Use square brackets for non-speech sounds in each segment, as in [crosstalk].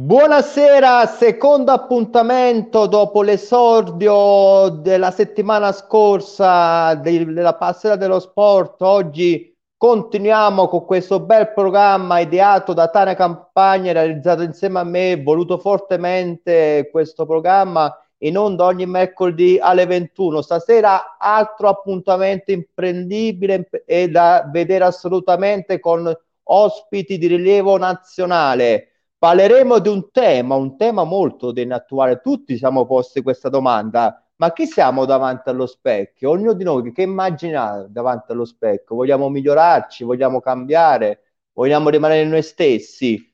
Buonasera, secondo appuntamento dopo l'esordio della settimana scorsa della passata dello sport. Oggi continuiamo con questo bel programma ideato da Tania Campagna, realizzato insieme a me, voluto fortemente questo programma in onda ogni mercoledì alle 21. Stasera altro appuntamento imprendibile e da vedere assolutamente con ospiti di rilievo nazionale parleremo di un tema, un tema molto attuale. Tutti siamo posti questa domanda, ma chi siamo davanti allo specchio? Ognuno di noi che immagina davanti allo specchio? Vogliamo migliorarci? Vogliamo cambiare? Vogliamo rimanere noi stessi?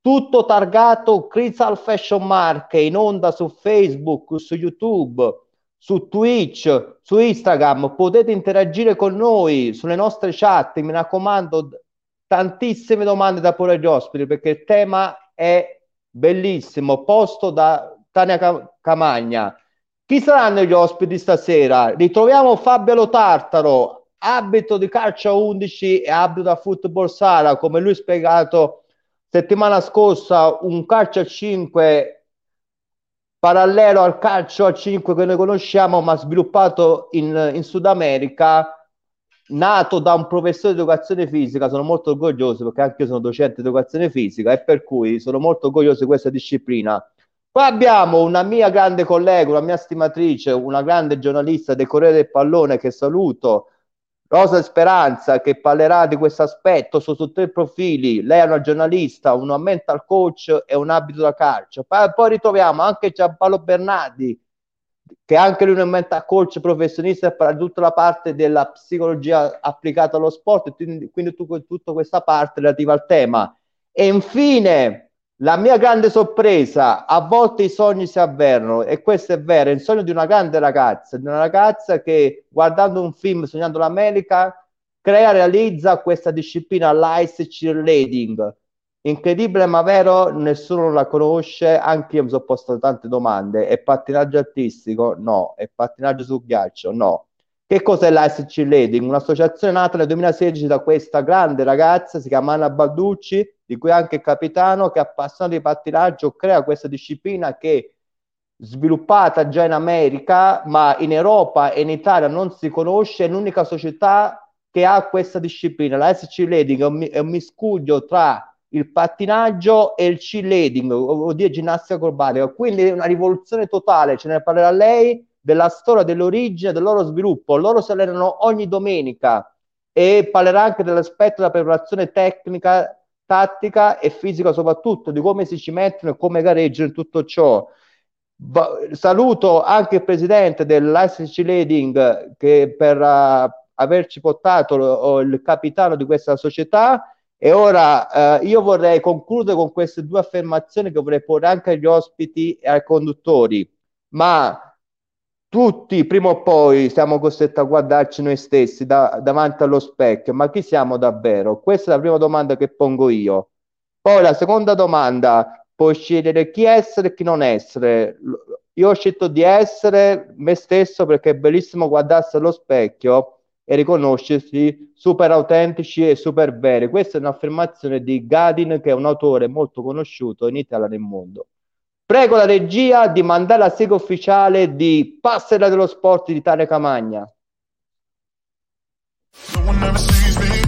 Tutto targato Crystal Fashion Market in onda su Facebook, su YouTube, su Twitch, su Instagram. Potete interagire con noi sulle nostre chat. Mi raccomando, tantissime domande da porre agli ospiti perché il tema è bellissimo, posto da Tania Camagna. Chi saranno gli ospiti stasera? Ritroviamo Fabio Lo Tartaro, abito di calcio 11 e abito da football sala, come lui ha spiegato settimana scorsa, un calcio a 5 parallelo al calcio a 5 che noi conosciamo, ma sviluppato in, in Sud America nato da un professore di educazione fisica, sono molto orgoglioso perché anche io sono docente di educazione fisica e per cui sono molto orgoglioso di questa disciplina. Poi abbiamo una mia grande collega, una mia stimatrice, una grande giornalista del Corriere del Pallone che saluto, Rosa Speranza, che parlerà di questo aspetto su, su tre profili. Lei è una giornalista, una mental coach e un abito da calcio. Poi, poi ritroviamo anche Giampaolo Bernardi, che anche lui è un mental coach professionista e farà tutta la parte della psicologia applicata allo sport, quindi, quindi tu, tutta questa parte relativa al tema. E infine, la mia grande sorpresa, a volte i sogni si avverano e questo è vero, è il sogno di una grande ragazza, di una ragazza che guardando un film, sognando l'America, crea, realizza questa disciplina l'ice cheerleading, Incredibile ma vero, nessuno la conosce, anche io mi sono posto tante domande. È pattinaggio artistico? No. È pattinaggio su ghiaccio? No. Che cos'è l'ISC Lading? Un'associazione nata nel 2016 da questa grande ragazza, si chiama Anna Balducci, di cui anche il capitano, che è di pattinaggio, crea questa disciplina che sviluppata già in America, ma in Europa e in Italia non si conosce, è l'unica società che ha questa disciplina. La SC Lading è è un miscuglio tra il pattinaggio e il cheerleading, vuol dire ginnastica acrobatica. Quindi una rivoluzione totale, ce ne parlerà lei della storia, dell'origine, del loro sviluppo. Loro si allenano ogni domenica e parlerà anche dell'aspetto della preparazione tecnica, tattica e fisica soprattutto, di come si ci mettono e come gareggiano in tutto ciò. saluto anche il presidente dell'ICC Leading che per uh, averci portato uh, il capitano di questa società e ora eh, io vorrei concludere con queste due affermazioni che vorrei porre anche agli ospiti e ai conduttori, ma tutti prima o poi siamo costretti a guardarci noi stessi da, davanti allo specchio, ma chi siamo davvero? Questa è la prima domanda che pongo io. Poi la seconda domanda, puoi scegliere chi essere e chi non essere. Io ho scelto di essere me stesso perché è bellissimo guardarsi allo specchio e riconoscersi super autentici e super veri. Questa è un'affermazione di Gadin, che è un autore molto conosciuto in Italia e nel mondo. Prego la regia di mandare la sigla ufficiale di Passera dello Sport di Tale Camagna. No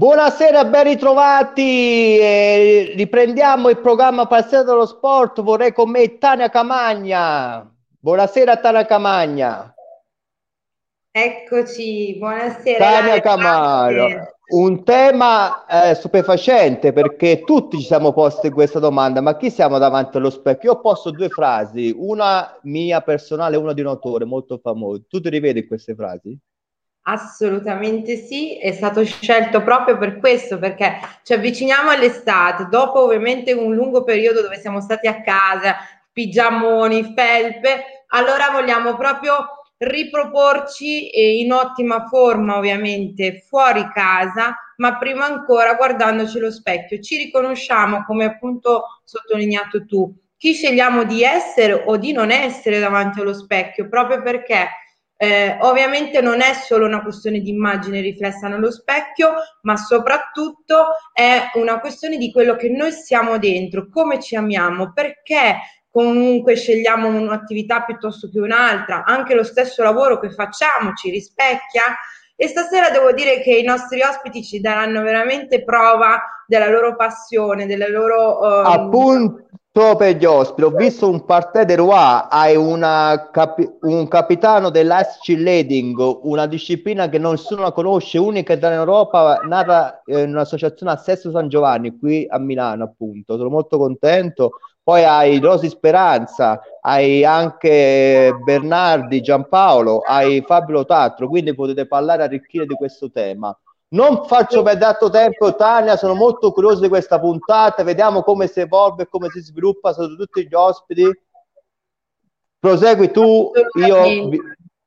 Buonasera, ben ritrovati. Eh, riprendiamo il programma Passare dello Sport. Vorrei con me Tania Camagna. Buonasera, Tania Camagna. Eccoci, buonasera. Tania Camagna. Un tema eh, stupefacente perché tutti ci siamo posti questa domanda, ma chi siamo davanti allo specchio? Io ho posto due frasi, una mia personale e una di un autore molto famoso. Tu ti rivedi queste frasi? Assolutamente sì, è stato scelto proprio per questo, perché ci avviciniamo all'estate, dopo ovviamente un lungo periodo dove siamo stati a casa, pigiamoni, felpe, allora vogliamo proprio riproporci in ottima forma ovviamente fuori casa, ma prima ancora guardandoci allo specchio. Ci riconosciamo, come appunto sottolineato tu, chi scegliamo di essere o di non essere davanti allo specchio, proprio perché eh, ovviamente non è solo una questione di immagine riflessa nello specchio, ma soprattutto è una questione di quello che noi siamo dentro, come ci amiamo, perché comunque scegliamo un'attività piuttosto che un'altra, anche lo stesso lavoro che facciamo ci rispecchia. E stasera devo dire che i nostri ospiti ci daranno veramente prova della loro passione, della loro... Um... Appunto, Solo per gli ospiti, ho visto un partè de Roi, hai capi- un capitano dell'Ice Cheerleading, una disciplina che nessuno conosce, unica in Europa, nata in un'associazione a Sesto San Giovanni, qui a Milano appunto, sono molto contento. Poi hai Rosi Speranza, hai anche Bernardi, Giampaolo, hai Fabio Lotatro, quindi potete parlare arricchire di questo tema. Non faccio perdere tempo, Tania, sono molto curioso di questa puntata, vediamo come si evolve e come si sviluppa, sono tutti gli ospiti. Prosegui tu, io vi,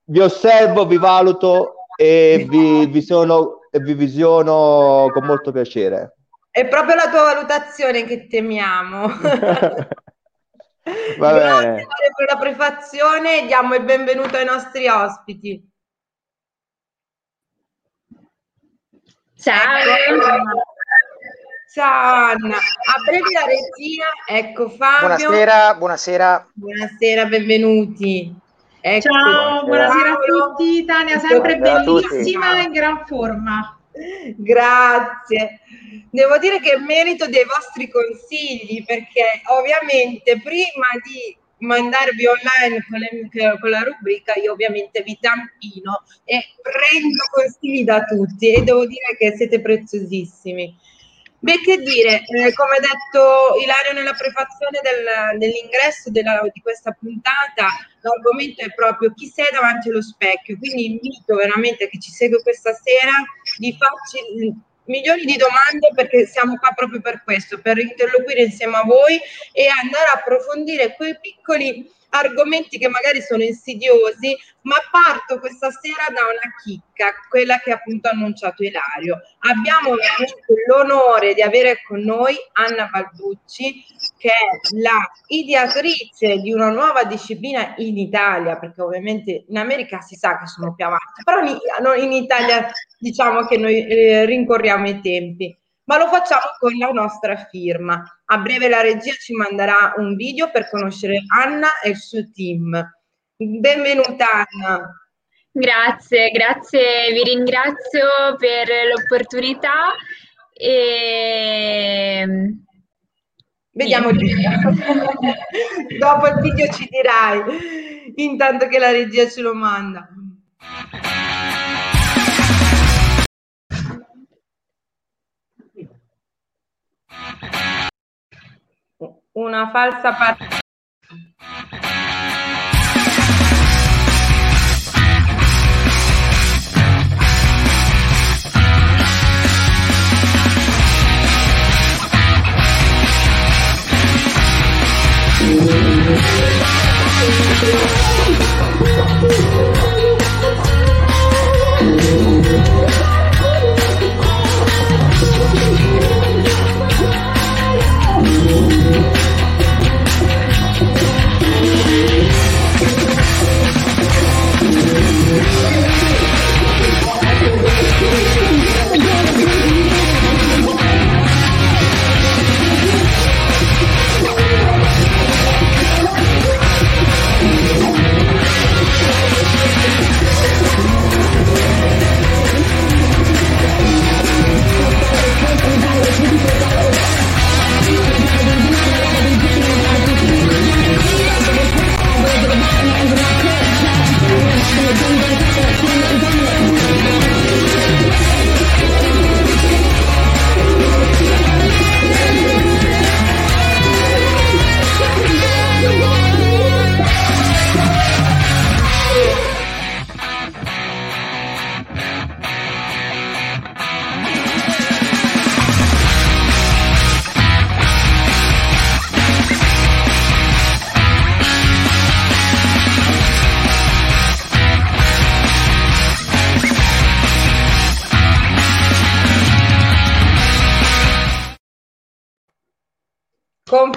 vi osservo, vi valuto e vi, vi, sono, e vi visiono con molto piacere. È proprio la tua valutazione che temiamo. [laughs] Va Grazie per la prefazione e diamo il benvenuto ai nostri ospiti. Ciao. Ecco. Ciao Anna, a breve la regia, ecco Fabio. Buonasera, buonasera. Buonasera, benvenuti. Ecco, Ciao, buonasera a tutti. Tania, sempre bellissima e in gran forma. Grazie. Devo dire che merito dei vostri consigli perché ovviamente prima di mandarvi online con, le, con, la rubrica, io ovviamente vi tampino e prendo consigli da tutti e devo dire che siete preziosissimi. Beh, che dire, eh, come ha detto Ilario nella prefazione del, dell'ingresso della, di questa puntata, l'argomento è proprio chi sei davanti allo specchio, quindi invito veramente chi ci segue questa sera di farci milioni di domande perché siamo qua proprio per questo, per interloquire insieme a voi e andare a approfondire quei piccoli argomenti che magari sono insidiosi, ma parto questa sera da una chicca, quella che appunto ha annunciato Ilario. Abbiamo l'onore di avere con noi Anna Balducci, che è la ideatrice di una nuova disciplina in Italia, perché ovviamente in America si sa che sono più avanti, però in, Italia diciamo che noi eh, rincorriamo i tempi ma lo facciamo con la nostra firma. A breve la regia ci manderà un video per conoscere Anna e il suo team. Benvenuta Anna. Grazie, grazie, vi ringrazio per l'opportunità e Vediamo il [laughs] video. Dopo il video ci dirai, intanto che la regia ce lo manda. una falsa parte.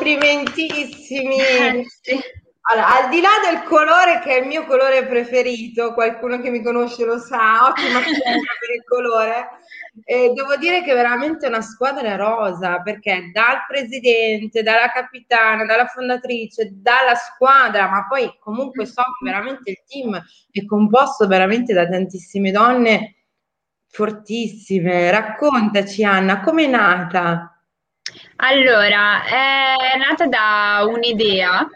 Complimentissimi. Eh. Allora, al di là del colore che è il mio colore preferito, qualcuno che mi conosce lo sa, ottima [laughs] per il colore, eh, devo dire che è veramente una squadra rosa perché dal presidente, dalla capitana, dalla fondatrice, dalla squadra, ma poi comunque so che veramente il team è composto veramente da tantissime donne fortissime. Raccontaci Anna, com'è nata? Allora, è nata da un'idea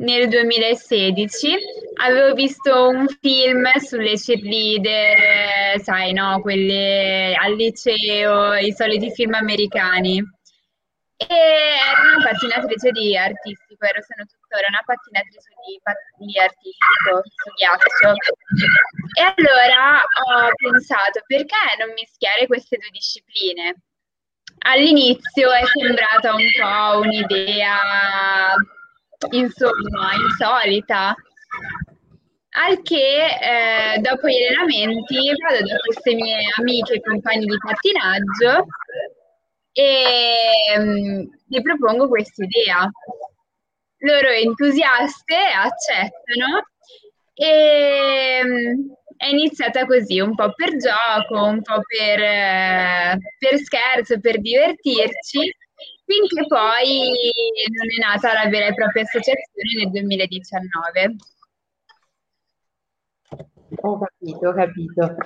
nel 2016 avevo visto un film sulle cheerleader, sai, no, quelle al liceo, i soliti film americani. E ero una pattinatrice di artistico, ero sono tuttora una pattinatrice di, di artistico su ghiaccio. E allora ho pensato, perché non mischiare queste due discipline? All'inizio è sembrata un po' un'idea insomma, insolita. Al che eh, dopo gli allenamenti vado da queste mie amiche e compagne di pattinaggio e um, gli propongo questa idea. Loro entusiaste accettano e um, è iniziata così, un po' per gioco, un po' per, eh, per scherzo, per divertirci finché poi non è nata la vera e propria associazione nel 2019. Ho capito, ho capito.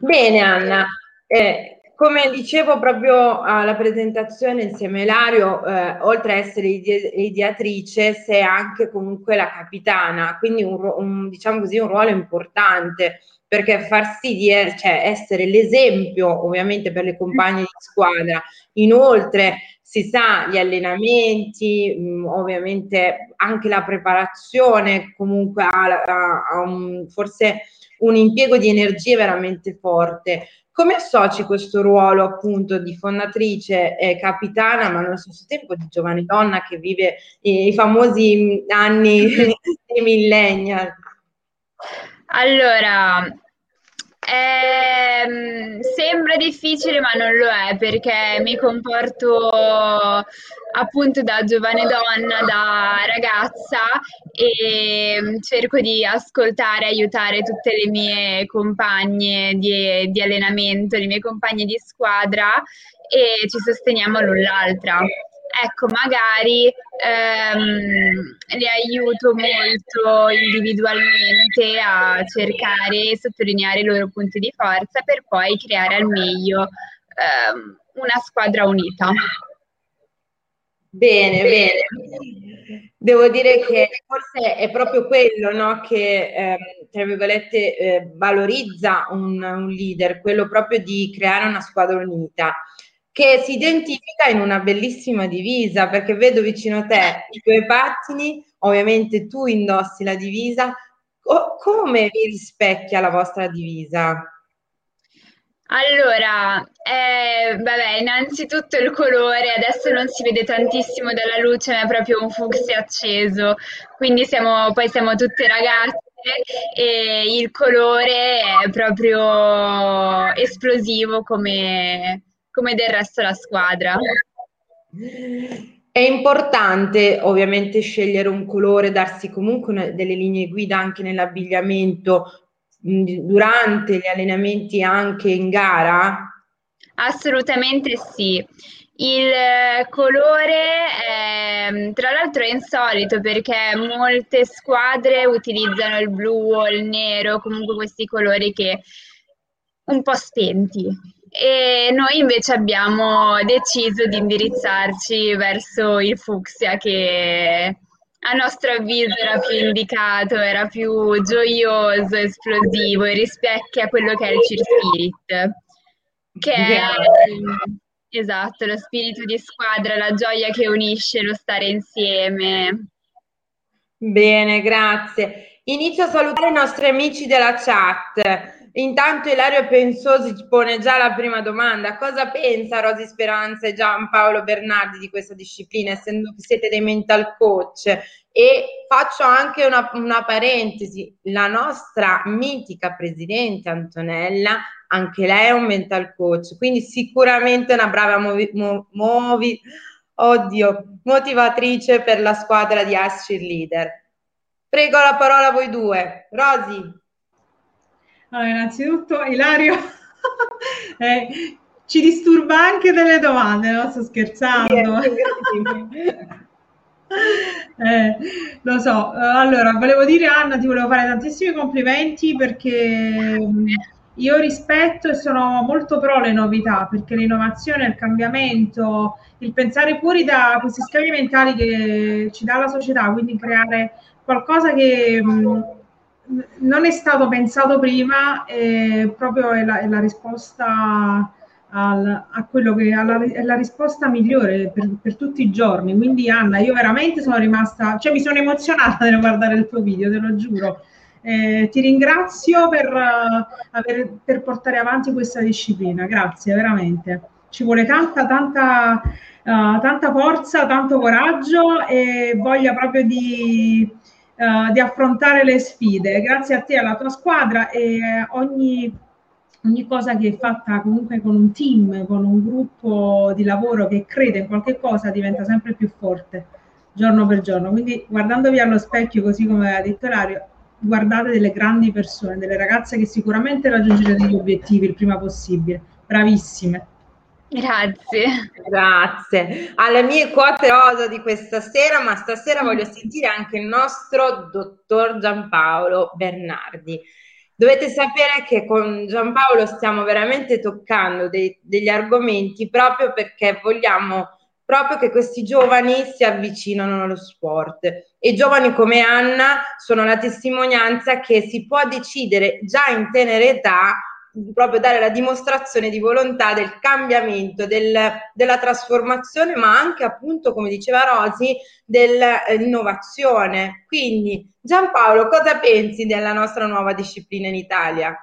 Bene Anna, eh, come dicevo proprio alla presentazione insieme a Ilario, eh, oltre a essere ideatrice, sei anche comunque la capitana, quindi un, un, diciamo così, un ruolo importante perché far sì di cioè, essere l'esempio ovviamente per le compagne di squadra. Inoltre si sa gli allenamenti, mh, mm, ovviamente anche la preparazione comunque ha, ha, ha un, forse un impiego di energie veramente forte. Come associ questo ruolo appunto di fondatrice e capitana, ma allo stesso tempo di giovane donna che vive i, famosi anni [laughs] dei millennial? Allora, eh, sembra difficile, ma non lo è perché mi comporto appunto da giovane donna, da ragazza e cerco di ascoltare, aiutare tutte le mie compagne di, di allenamento, le mie compagne di squadra e ci sosteniamo l'un l'altra ecco, magari ehm, le aiuto molto individualmente a cercare e sottolineare i loro punti di forza per poi creare al meglio ehm, una squadra unita. Bene, bene. Devo dire che forse è proprio quello no, che, eh, tra virgolette, eh, valorizza un, un leader, quello proprio di creare una squadra unita che si identifica in una bellissima divisa, perché vedo vicino a te i tuoi pattini, ovviamente tu indossi la divisa, o come vi rispecchia la vostra divisa? Allora, eh, vabbè, innanzitutto il colore, adesso non si vede tantissimo dalla luce, ma è proprio un fucsia acceso, quindi siamo, poi siamo tutte ragazze e il colore è proprio esplosivo come, come del resto la squadra. È importante ovviamente scegliere un colore, darsi comunque una, delle linee guida anche nell'abbigliamento durante gli allenamenti anche in gara? Assolutamente sì. Il colore è, tra l'altro è insolito perché molte squadre utilizzano il blu o il nero, comunque questi colori che un po' spenti e noi invece abbiamo deciso di indirizzarci verso il fucsia che a nostro avviso era più indicato, era più gioioso, esplosivo e rispecchia quello che è il cheer spirit, che è esatto, lo spirito di squadra, la gioia che unisce, lo stare insieme. Bene, grazie. Inizio a salutare i nostri amici della chat. Intanto Ilario Pensosi ci pone già la prima domanda. Cosa pensa Rosi Speranza e Giampaolo Bernardi di questa disciplina, essendo che siete dei mental coach? E faccio anche una, una parentesi, la nostra mitica presidente Antonella, anche lei è un mental coach, quindi sicuramente una brava movi, movi oddio, motivatrice per la squadra di Ice Leader. Prego la parola a voi due. Rosi. Allora, innanzitutto Ilario [laughs] eh, ci disturba anche delle domande, no? Sto scherzando. [laughs] Eh, lo so, allora volevo dire Anna, ti volevo fare tantissimi complimenti perché mm, io rispetto e sono molto pro le novità perché l'innovazione, il cambiamento, il pensare fuori da questi scavi mentali che ci dà la società, quindi creare qualcosa che mh, mm, non è stato pensato prima, è proprio è la, è la risposta al, a quello che alla, è la risposta migliore per, per, tutti i giorni. Quindi, Anna, io veramente sono rimasta, cioè mi sono emozionata [laughs] nel guardare il tuo video, te lo giuro. Eh, ti ringrazio per, uh, aver, per portare avanti questa disciplina, grazie veramente. Ci vuole tanta, tanta, uh, tanta forza, tanto coraggio e voglia proprio di, uh, di affrontare le sfide. Grazie a te e alla tua squadra e ogni ogni cosa che è fatta comunque con un team, con un gruppo di lavoro che crede in qualche cosa diventa sempre più forte giorno per giorno. Quindi guardandovi allo specchio, così come ha detto Lario, guardate delle grandi persone, delle ragazze che sicuramente raggiungerete gli obiettivi il prima possibile. Bravissime. Grazie. Grazie. Alle mie quote rosa di questa sera, ma stasera voglio sentire anche il nostro dottor Giampaolo Bernardi. Dovete sapere che con Giampaolo stiamo veramente toccando dei, degli argomenti proprio perché vogliamo proprio che questi giovani si avvicinano allo sport e giovani come Anna sono la testimonianza che si può decidere già in tenera età proprio dare la dimostrazione di volontà del cambiamento, del, della trasformazione, ma anche appunto, come diceva Rosi, dell'innovazione. Quindi, Giampaolo, cosa pensi della nostra nuova disciplina in Italia?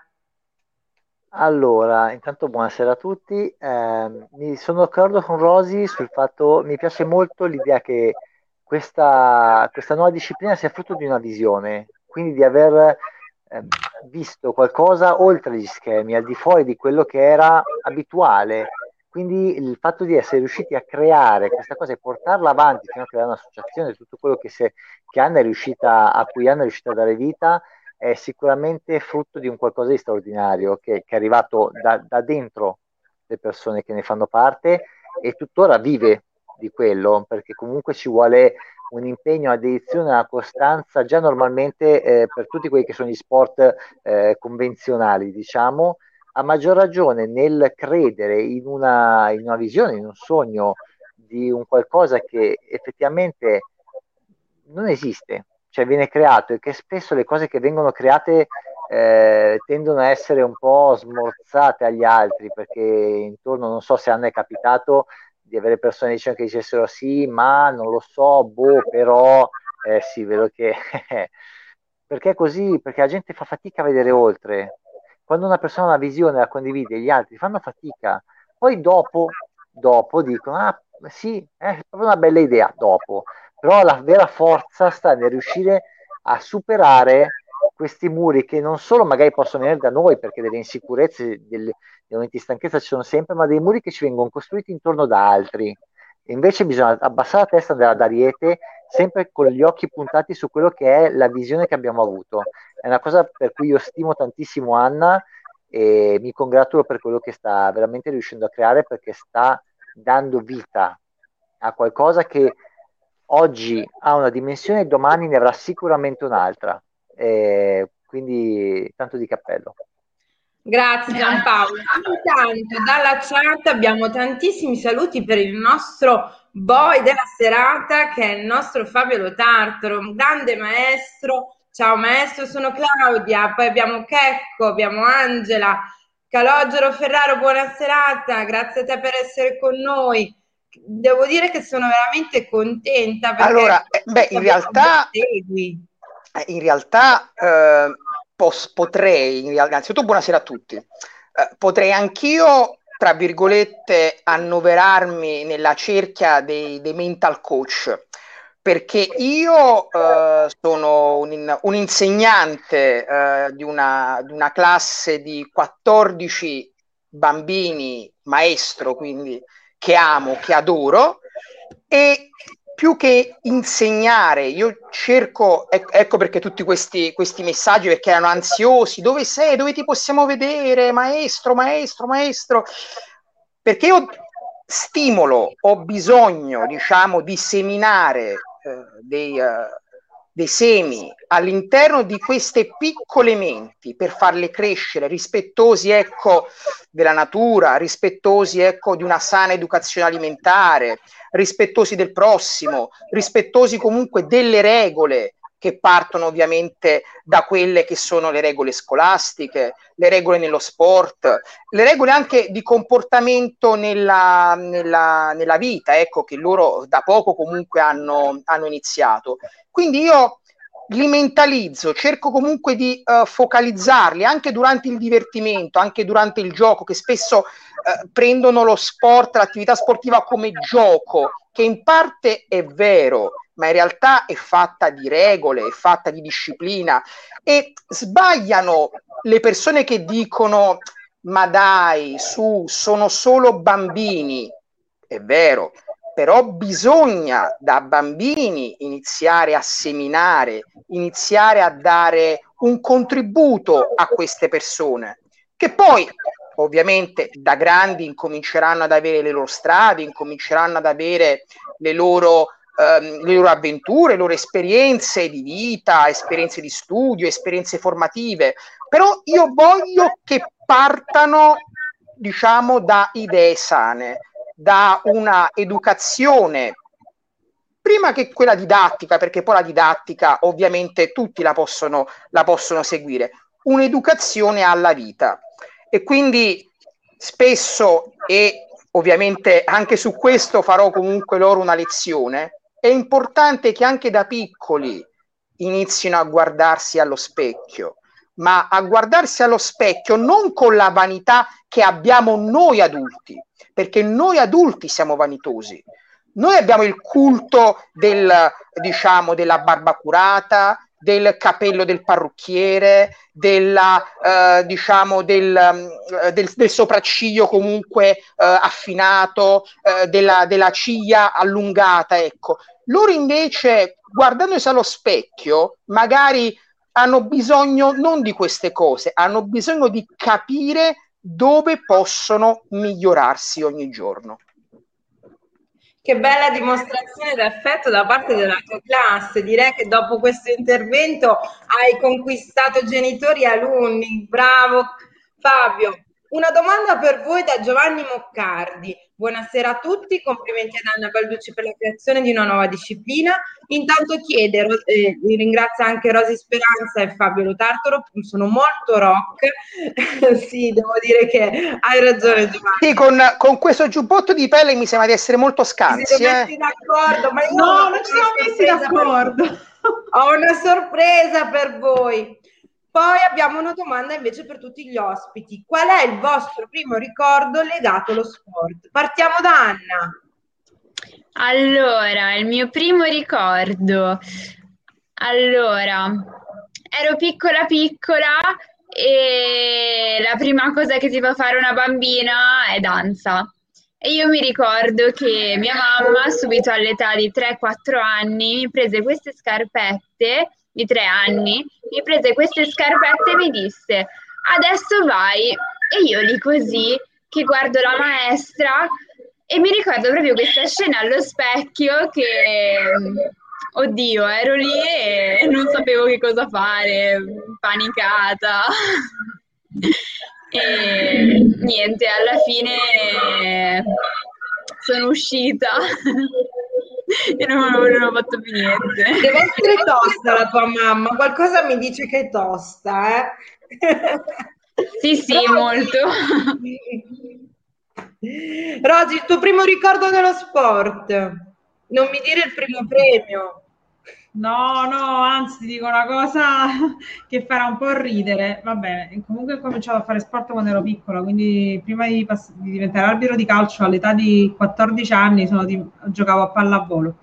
Allora, intanto buonasera a tutti. Eh, mi sono d'accordo con Rosi sul fatto, mi piace molto l'idea che questa, questa nuova disciplina sia frutto di una visione, quindi di aver eh, visto qualcosa oltre gli schemi, al di fuori di quello che era abituale. Quindi il fatto di essere riusciti a creare questa cosa e portarla avanti fino a creare un'associazione, tutto quello che, se, che riuscita, a cui Anna è riuscita a dare vita, è sicuramente frutto di un qualcosa di straordinario che, che è arrivato da, da dentro le persone che ne fanno parte e tuttora vive di quello, perché comunque ci vuole un impegno, una dedizione, una costanza già normalmente eh, per tutti quelli che sono gli sport eh, convenzionali, diciamo, a maggior ragione nel credere in una, in una visione, in un sogno di un qualcosa che effettivamente non esiste, cioè viene creato e che spesso le cose che vengono create eh, tendono a essere un po' smorzate agli altri perché intorno, non so se hanno è capitato, di avere persone diciamo, che dicessero sì, ma non lo so, boh, però eh, sì, vedo che [laughs] perché è così, perché la gente fa fatica a vedere oltre. Quando una persona ha una visione la condivide, gli altri fanno fatica. Poi dopo, dopo dicono, ah sì, è proprio una bella idea, dopo. Però la vera forza sta nel riuscire a superare questi muri che non solo magari possono venire da noi perché delle insicurezze, delle, dei momenti di stanchezza ci sono sempre, ma dei muri che ci vengono costruiti intorno da altri. E invece bisogna abbassare la testa da, d'ariete sempre con gli occhi puntati su quello che è la visione che abbiamo avuto. È una cosa per cui io stimo tantissimo Anna e mi congratulo per quello che sta veramente riuscendo a creare perché sta dando vita a qualcosa che oggi ha una dimensione e domani ne avrà sicuramente un'altra. Eh, quindi tanto di cappello. Grazie Giampaolo. Intanto dalla chat abbiamo tantissimi saluti per il nostro boy della serata che è il nostro Fabio Lotartaro, un grande maestro. Ciao maestro, sono Claudia, poi abbiamo Checco, abbiamo Angela, Calogero Ferraro, buona serata, grazie a te per essere con noi. Devo dire che sono veramente contenta. Allora, eh, beh, in realtà, eh, in realtà eh, pos- potrei, in realtà, innanzitutto buonasera a tutti, eh, potrei anch'io, tra virgolette, annoverarmi nella cerchia dei, dei mental coach, perché io eh, sono un, un insegnante eh, di, una, di una classe di 14 bambini, maestro, quindi che amo, che adoro, e più che insegnare, io cerco, ecco, ecco perché tutti questi, questi, messaggi, perché erano ansiosi, dove sei, dove ti possiamo vedere, maestro, maestro, maestro, perché io stimolo, ho bisogno, diciamo, di seminare eh, dei, uh, dei semi all'interno di queste piccole menti per farle crescere, rispettosi ecco, della natura, rispettosi ecco, di una sana educazione alimentare, rispettosi del prossimo, rispettosi comunque delle regole che partono ovviamente da quelle che sono le regole scolastiche, le regole nello sport, le regole anche di comportamento nella, nella, nella vita, ecco, che loro da poco comunque hanno, hanno iniziato. Quindi io li mentalizzo, cerco comunque di uh, focalizzarli anche durante il divertimento, anche durante il gioco, che spesso uh, prendono lo sport, l'attività sportiva come gioco, che in parte è vero, ma in realtà è fatta di regole, è fatta di disciplina e sbagliano le persone che dicono ma dai, su, sono solo bambini. È vero, però bisogna da bambini iniziare a seminare, iniziare a dare un contributo a queste persone, che poi ovviamente da grandi incominceranno ad avere le loro strade, incominceranno ad avere le loro ehm, le loro avventure, le loro esperienze di vita, esperienze di studio, esperienze formative, però io voglio che partano, diciamo, da idee sane, da una educazione prima che quella didattica, perché poi la didattica ovviamente tutti la possono, la possono seguire, un'educazione alla vita. E quindi spesso, e ovviamente anche su questo farò comunque loro una lezione, è importante che anche da piccoli inizino a guardarsi allo specchio, ma a guardarsi allo specchio non con la vanità che abbiamo noi adulti, perché noi adulti siamo vanitosi. Noi abbiamo il culto del, diciamo, della barba curata, del capello del parrucchiere, della, eh, diciamo del, eh, del, del, sopracciglio comunque eh, affinato, eh, della, della ciglia allungata, ecco. Loro invece, guardandosi allo specchio, magari hanno bisogno non di queste cose, hanno bisogno di capire dove possono migliorarsi ogni giorno. Che bella dimostrazione d'affetto da parte della tua classe. Direi che dopo questo intervento hai conquistato genitori e alunni. Bravo Fabio. Una domanda per voi da Giovanni Moccardi. Buonasera a tutti, complimenti ad Anna Balducci per la creazione di una nuova disciplina. Intanto chiede, eh, ringrazio anche Rosi Speranza e Fabio Lotartoro, sono molto rock. [laughs] sì, devo dire che hai ragione Giovanni. Sì, con, con, questo giubbotto di pelle mi sembra di essere molto scarsi. Si eh? d'accordo, ma no, non ci siamo messi d'accordo. Ho una sorpresa per voi. Poi abbiamo una domanda invece per tutti gli ospiti. Qual è il vostro primo ricordo legato allo sport? Partiamo da Anna. Allora, il mio primo ricordo. Allora, ero piccola piccola e la prima cosa che si fa fare una bambina è danza. E io mi ricordo che mia mamma, subito all'età di 3-4 anni, mi prese queste scarpette di tre anni, mi prese queste scarpette e mi disse adesso vai. E io lì così che guardo la maestra e mi ricordo proprio questa scena allo specchio che, oddio, ero lì e non sapevo che cosa fare, panicata. e niente, alla fine sono uscita e non, non ho fatto più niente. Deve essere [laughs] tosta la tua mamma, qualcosa mi dice che è tosta, eh? Sì, sì, Rosy. molto. Rosy, il tuo primo ricordo dello sport? Non mi dire il primo premio. No, no, anzi ti dico una cosa [laughs] che farà un po' ridere. Va bene, comunque ho cominciato a fare sport quando ero piccola, quindi prima di, pass- di diventare arbitro di calcio all'età di 14 anni di- giocavo a pallavolo.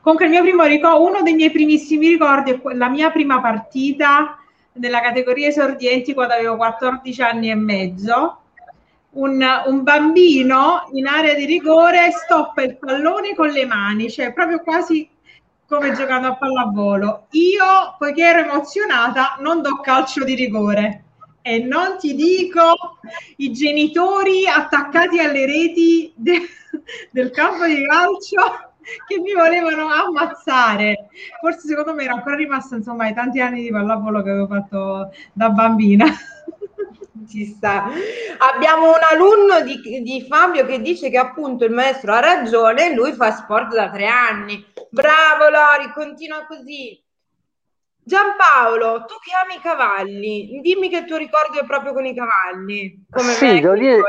Comunque ricordo, uno dei miei primissimi ricordi è la mia prima partita nella categoria esordienti quando avevo 14 anni e mezzo un, un, bambino in area di rigore stoppa il pallone con le mani, cioè proprio quasi come giocando a pallavolo. Io, poiché ero emozionata, non do calcio di rigore. E non ti dico i genitori attaccati alle reti de- del campo di calcio che mi volevano ammazzare. Forse secondo me era ancora rimasta insomma ai tanti anni di pallavolo che avevo fatto da bambina. Ci sta. Abbiamo un alunno di, di, Fabio che dice che appunto il maestro ha ragione, lui fa sport da tre anni. Bravo Lori, continua così. Giampaolo, tu che ami i cavalli, dimmi che il tuo ricordo è proprio con i cavalli. Come sì, devo dire,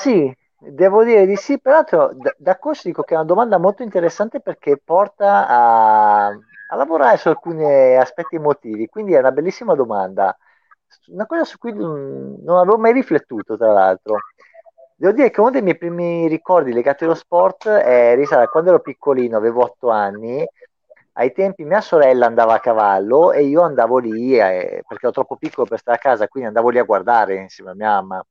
sì, devo dire di sì, peraltro da, da questo dico che è una domanda molto interessante perché porta a, a lavorare su alcuni aspetti emotivi, quindi è una bellissima domanda una cosa su cui non, avevo mai riflettuto, tra l'altro. Devo dire che uno dei miei primi ricordi legati allo sport è risale quando ero piccolino, avevo otto anni. Ai tempi mia sorella andava a cavallo e io andavo lì eh, perché ero troppo piccolo per stare a casa, quindi andavo lì a guardare insieme a mia mamma.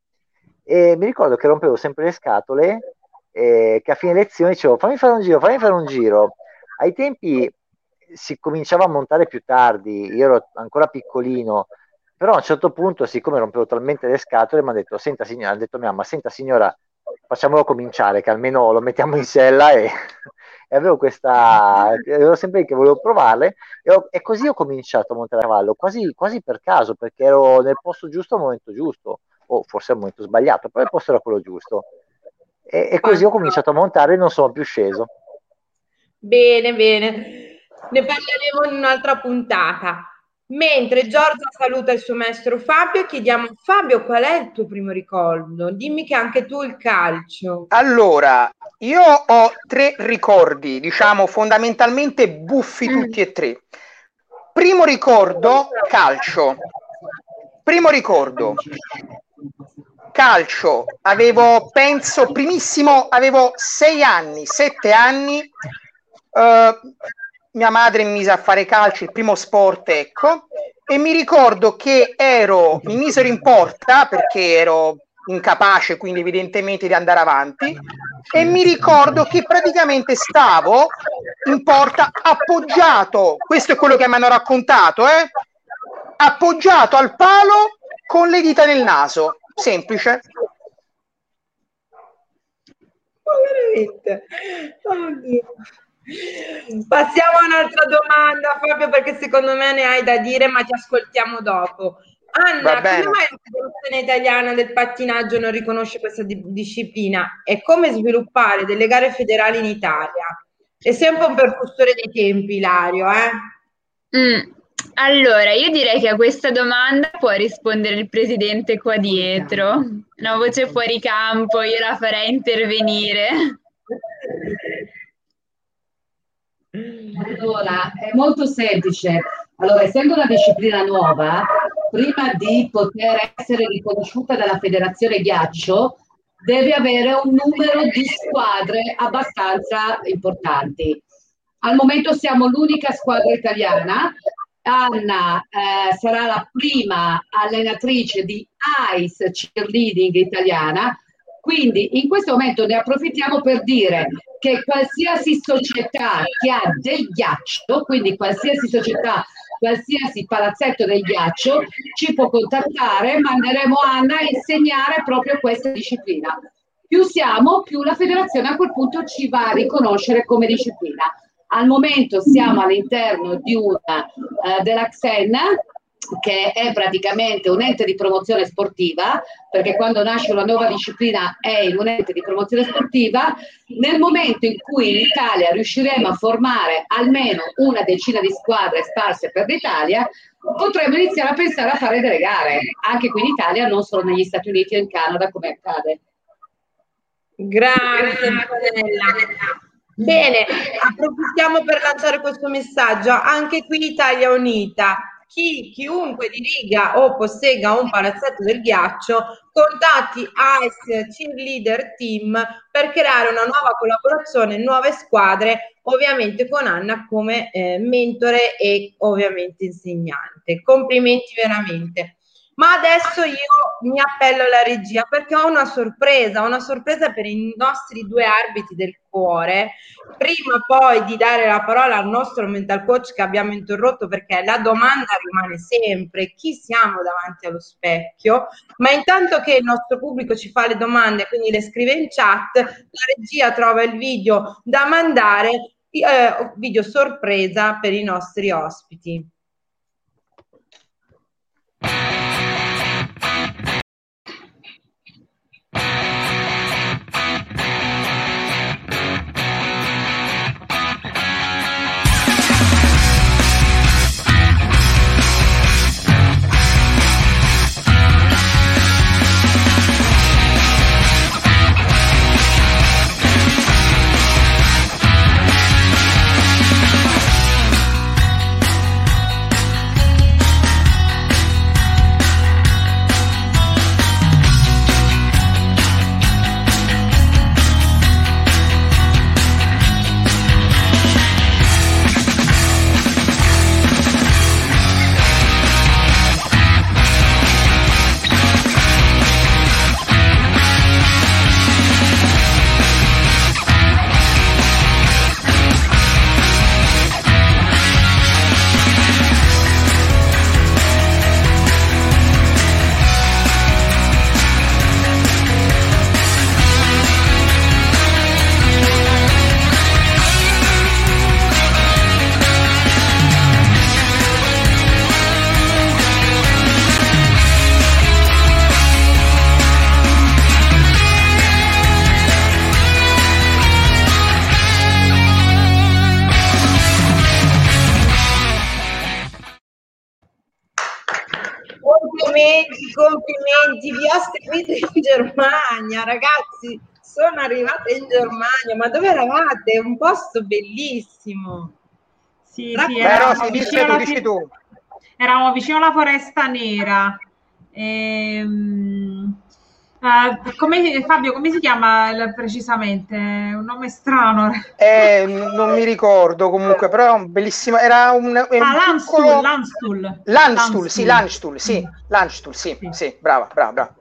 E mi ricordo che rompevo sempre le scatole e che a fine lezione dicevo fammi fare un giro, fammi fare un giro. Ai tempi si cominciava a montare più tardi, io ero ancora piccolino, però a un certo punto, siccome rompevo talmente le scatole, mi ha detto, senta signora, ha detto mia mamma, senta signora, facciamolo cominciare, che almeno lo mettiamo in sella e, [laughs] e avevo questa, avevo sempre che volevo provare e, ho, e, così ho cominciato a montare a cavallo, quasi, quasi per caso, perché ero nel posto giusto al momento giusto, o forse al momento sbagliato, però il posto era quello giusto. E, e così ho cominciato a montare e non sono più sceso. Bene, bene. Ne parleremo in un'altra puntata. Mentre Giorgia saluta il suo maestro Fabio, chiediamo Fabio qual è il tuo primo ricordo? Dimmi che anche tu il calcio. Allora, io ho tre ricordi, diciamo fondamentalmente buffi mm. tutti e tre. Primo ricordo, calcio. Primo ricordo, calcio. Avevo, penso, primissimo, avevo sei anni, sette anni. Uh, mia madre mi mise a fare calcio, il primo sport, ecco, e mi ricordo che ero, mi misero in porta perché ero incapace quindi evidentemente di andare avanti e mi ricordo che praticamente stavo in porta appoggiato, questo è quello che mi hanno raccontato, eh? appoggiato al palo con le dita nel naso, semplice. Oh, veramente. Oh, Passiamo a un'altra domanda, Fabio, perché secondo me ne hai da dire, ma ti ascoltiamo dopo. Anna, come mai la Federazione Italiana del Pattinaggio non riconosce questa di- disciplina e come sviluppare delle gare federali in Italia? È sempre un percussore dei tempi, Ilario, eh? Mm. Allora, io direi che a questa domanda può rispondere il presidente qua dietro. Una voce fuori campo, io la farei intervenire. Allora, è molto semplice. Allora, essendo una disciplina nuova, prima di poter essere riconosciuta dalla Federazione Ghiaccio, deve avere un numero di squadre abbastanza importanti. Al momento siamo l'unica squadra italiana. Anna eh, sarà la prima allenatrice di ICE Cheerleading italiana, quindi in questo momento ne approfittiamo per dire che qualsiasi società che ha del ghiaccio, quindi qualsiasi società, qualsiasi palazzetto del ghiaccio, ci può contattare, manderemo Anna a insegnare proprio questa disciplina. Più siamo, più la federazione a quel punto ci va a riconoscere come disciplina. Al momento siamo all'interno di una uh, della XEN che è praticamente un ente di promozione sportiva, perché quando nasce una nuova disciplina è in un ente di promozione sportiva, nel momento in cui in Italia riusciremo a formare almeno una decina di squadre sparse per l'Italia, potremmo iniziare a pensare a fare delle gare, anche qui in Italia, non solo negli Stati Uniti o in Canada come accade. Grazie Antonella. Bene, approfittiamo per lanciare questo messaggio. Anche qui Italia Unita chi, chiunque diriga o possegga un palazzetto del ghiaccio contatti ICE Cheerleader Team per creare una nuova collaborazione, nuove squadre, ovviamente con Anna come eh, mentore e ovviamente insegnante. Complimenti veramente. Ma adesso io mi appello alla regia perché ho una sorpresa, una sorpresa per i nostri due arbitri del cuore. Prima poi di dare la parola al nostro mental coach che abbiamo interrotto perché la domanda rimane sempre chi siamo davanti allo specchio, ma intanto che il nostro pubblico ci fa le domande, quindi le scrive in chat, la regia trova il video da mandare, eh, video sorpresa per i nostri ospiti. Arrivata in Germania, ma dove eravate? Un posto bellissimo. Sì, sì, eravamo, vicino alla, eravamo vicino alla Foresta Nera. Ehm, Uh, come, Fabio, come si chiama precisamente? Un nome strano. Eh, non mi ricordo comunque, però un bellissimo. Era un. Ah, Landstuhl, piccolo... Landstuhl. Landstuhl, sì, Landstuhl, sì. Landstuhl, sì, sì, sì, brava, brava, brava.